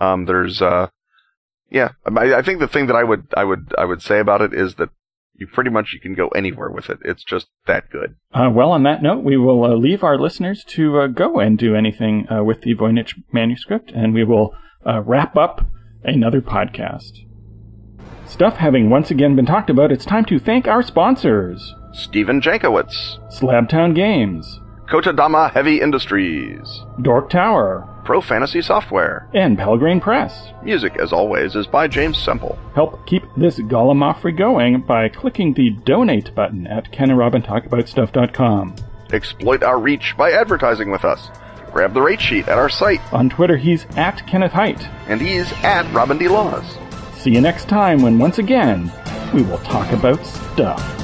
Um, there's uh, yeah, I, I think the thing that I would I would I would say about it is that you pretty much you can go anywhere with it. It's just that good. Uh, well, on that note, we will uh, leave our listeners to uh, go and do anything uh, with the Voynich manuscript, and we will uh, wrap up another podcast. Stuff having once again been talked about, it's time to thank our sponsors. Stephen Jankowitz, Slabtown Games, Kotodama Heavy Industries, Dork Tower, Pro Fantasy Software, and Pelgrane Press. Music, as always, is by James Semple. Help keep this Gallimaufry going by clicking the donate button at kenandrobintalkaboutstuff.com. Exploit our reach by advertising with us. Grab the rate sheet at our site. On Twitter, he's at Kenneth Hite. And he's at Robin D. Laws. See you next time when once again we will talk about stuff.